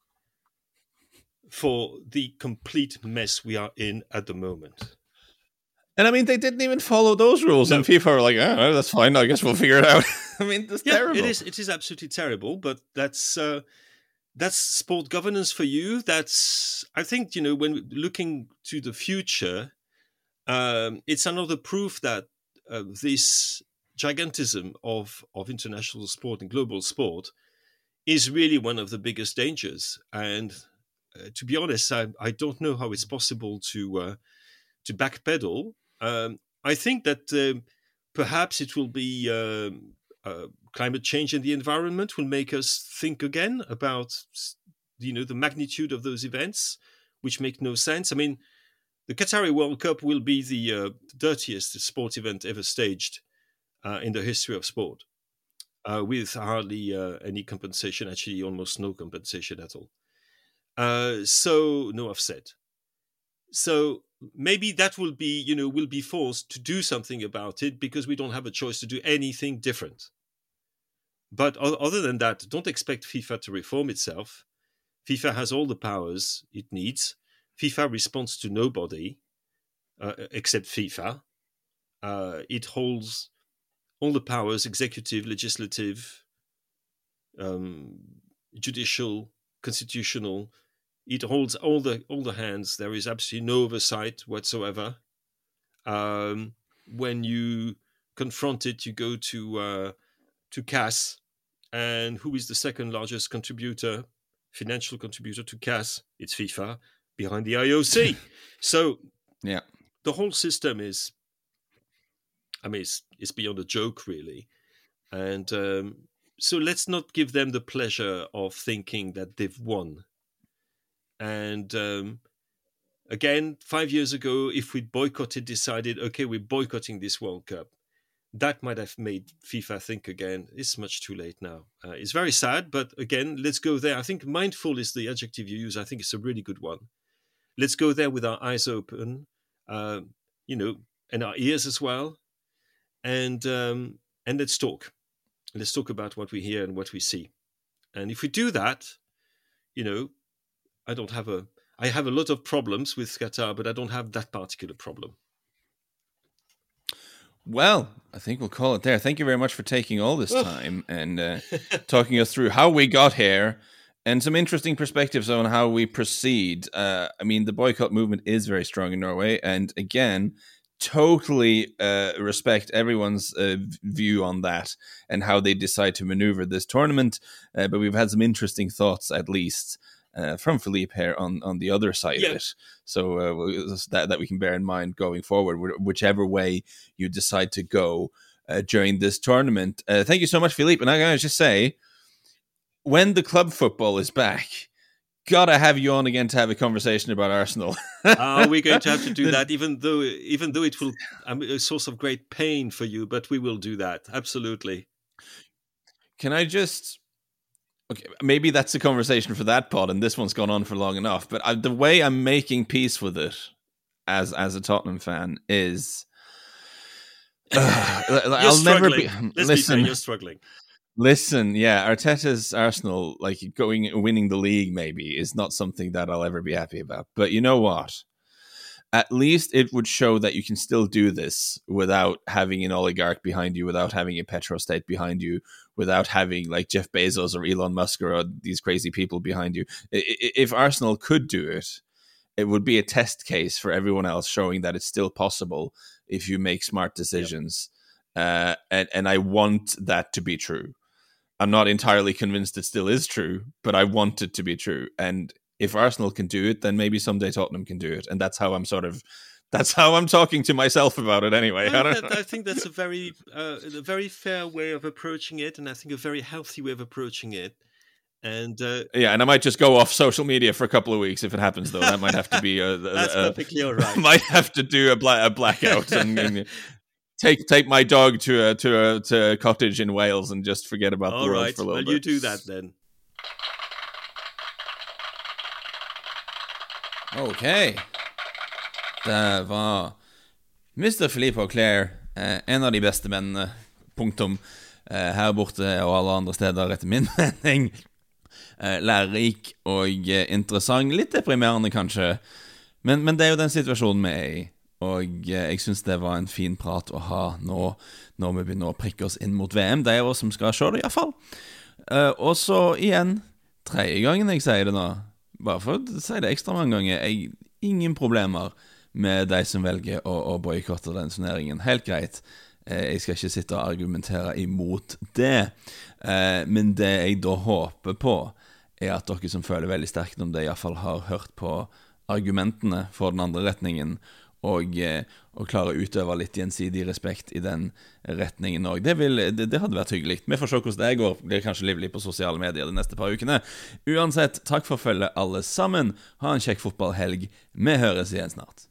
for the complete mess we are in at the moment. And I mean, they didn't even follow those rules, no. and FIFA were like, "Oh, that's fine. I guess we'll figure it out." I mean, that's yeah, terrible. It is. It is absolutely terrible. But that's uh, that's sport governance for you. That's I think you know when looking to the future, um, it's another proof that uh, this gigantism of of international sport and global sport is really one of the biggest dangers. And uh, to be honest, I, I, don't know how it's possible to uh, to backpedal. Um, I think that um, perhaps it will be um, uh, climate change and the environment will make us think again about you know the magnitude of those events, which make no sense. I mean, the Qatari World Cup will be the uh, dirtiest sport event ever staged uh, in the history of sport, uh, with hardly any compensation, actually almost no compensation at all. Uh, so no offset. So maybe that will be, you know, we'll be forced to do something about it because we don't have a choice to do anything different. But other than that, don't expect FIFA to reform itself. FIFA has all the powers it needs. FIFA responds to nobody uh, except FIFA. Uh, it holds all the powers executive, legislative, um, judicial, constitutional it holds all the all the hands. There is absolutely no oversight whatsoever. Um, when you confront it, you go to uh, to CAS, and who is the second largest contributor, financial contributor to CAS? It's FIFA behind the IOC. so yeah, the whole system is, I mean, it's, it's beyond a joke, really. And um, so let's not give them the pleasure of thinking that they've won and um, again, five years ago, if we'd boycotted, decided, okay, we're boycotting this World Cup, that might have made FIFA think again. It's much too late now. Uh, it's very sad, but again, let's go there. I think mindful is the adjective you use. I think it's a really good one. Let's go there with our eyes open, uh, you know, and our ears as well, and um, and let's talk. Let's talk about what we hear and what we see. And if we do that, you know, I don't have a. I have a lot of problems with Qatar, but I don't have that particular problem. Well, I think we'll call it there. Thank you very much for taking all this time and uh, talking us through how we got here and some interesting perspectives on how we proceed. Uh, I mean, the boycott movement is very strong in Norway, and again, totally uh, respect everyone's uh, view on that and how they decide to maneuver this tournament. Uh, but we've had some interesting thoughts, at least, uh, from Philippe here on, on the other side yeah. of it. So uh, that that we can bear in mind going forward, whichever way you decide to go uh, during this tournament. Uh, thank you so much, Philippe. And I'm going to just say, when the club football is back, gotta have you on again to have a conversation about Arsenal. Are we going to have to do that? Even though, even though it will I mean, a source of great pain for you, but we will do that absolutely. Can I just? Okay, maybe that's a conversation for that pod, and this one's gone on for long enough. But I, the way I'm making peace with it, as as a Tottenham fan, is uh, I'll struggling. never be. Let's listen, be fair, you're struggling. Listen, yeah, Arteta's Arsenal, like going winning the league, maybe is not something that I'll ever be happy about. But you know what? At least it would show that you can still do this without having an oligarch behind you, without having a petrostate behind you, without having like Jeff Bezos or Elon Musk or these crazy people behind you. If Arsenal could do it, it would be a test case for everyone else, showing that it's still possible if you make smart decisions. Yep. Uh, and and I want that to be true. I'm not entirely convinced it still is true, but I want it to be true. And if Arsenal can do it, then maybe someday Tottenham can do it. And that's how I'm sort of that's how I'm talking to myself about it anyway. I, I, that, I think that's a very uh, a very fair way of approaching it, and I think a very healthy way of approaching it. And uh, yeah, and I might just go off social media for a couple of weeks if it happens. Though that might have to be a, that's a, perfectly all right. might have to do a, bla- a blackout and, and take take my dog to a to a to a cottage in Wales and just forget about All the world right. for a little well, bit. you do that then. Ok. Det var Mr. Philippe Auclair, eh, en av de beste mennene, punktum, eh, her borte og alle andre steder, etter min mening. Eh, lærerik og eh, interessant. Litt deprimerende, kanskje, men, men det er jo den situasjonen vi er i. Og eh, jeg syns det var en fin prat å ha nå når vi begynner å prikke oss inn mot VM. De av oss som skal se det, iallfall. Uh, og så igjen, tredje gangen jeg sier det nå, bare for å si det ekstra mange ganger, jeg ingen problemer med de som velger å, å boikotte den turneringen. Helt greit. Uh, jeg skal ikke sitte og argumentere imot det. Uh, men det jeg da håper på, er at dere som føler veldig sterkt om det, iallfall har hørt på argumentene for den andre retningen og, og klare å utøve litt gjensidig respekt i den retningen òg. Det, det, det, hadde vært hyggelig. Vi får se hvordan det går. Blir kanskje livlig på sosiale medier de neste par ukene. Uansett, takk for følget, alle sammen. Ha en kjekk fotballhelg. Vi høres igjen snart.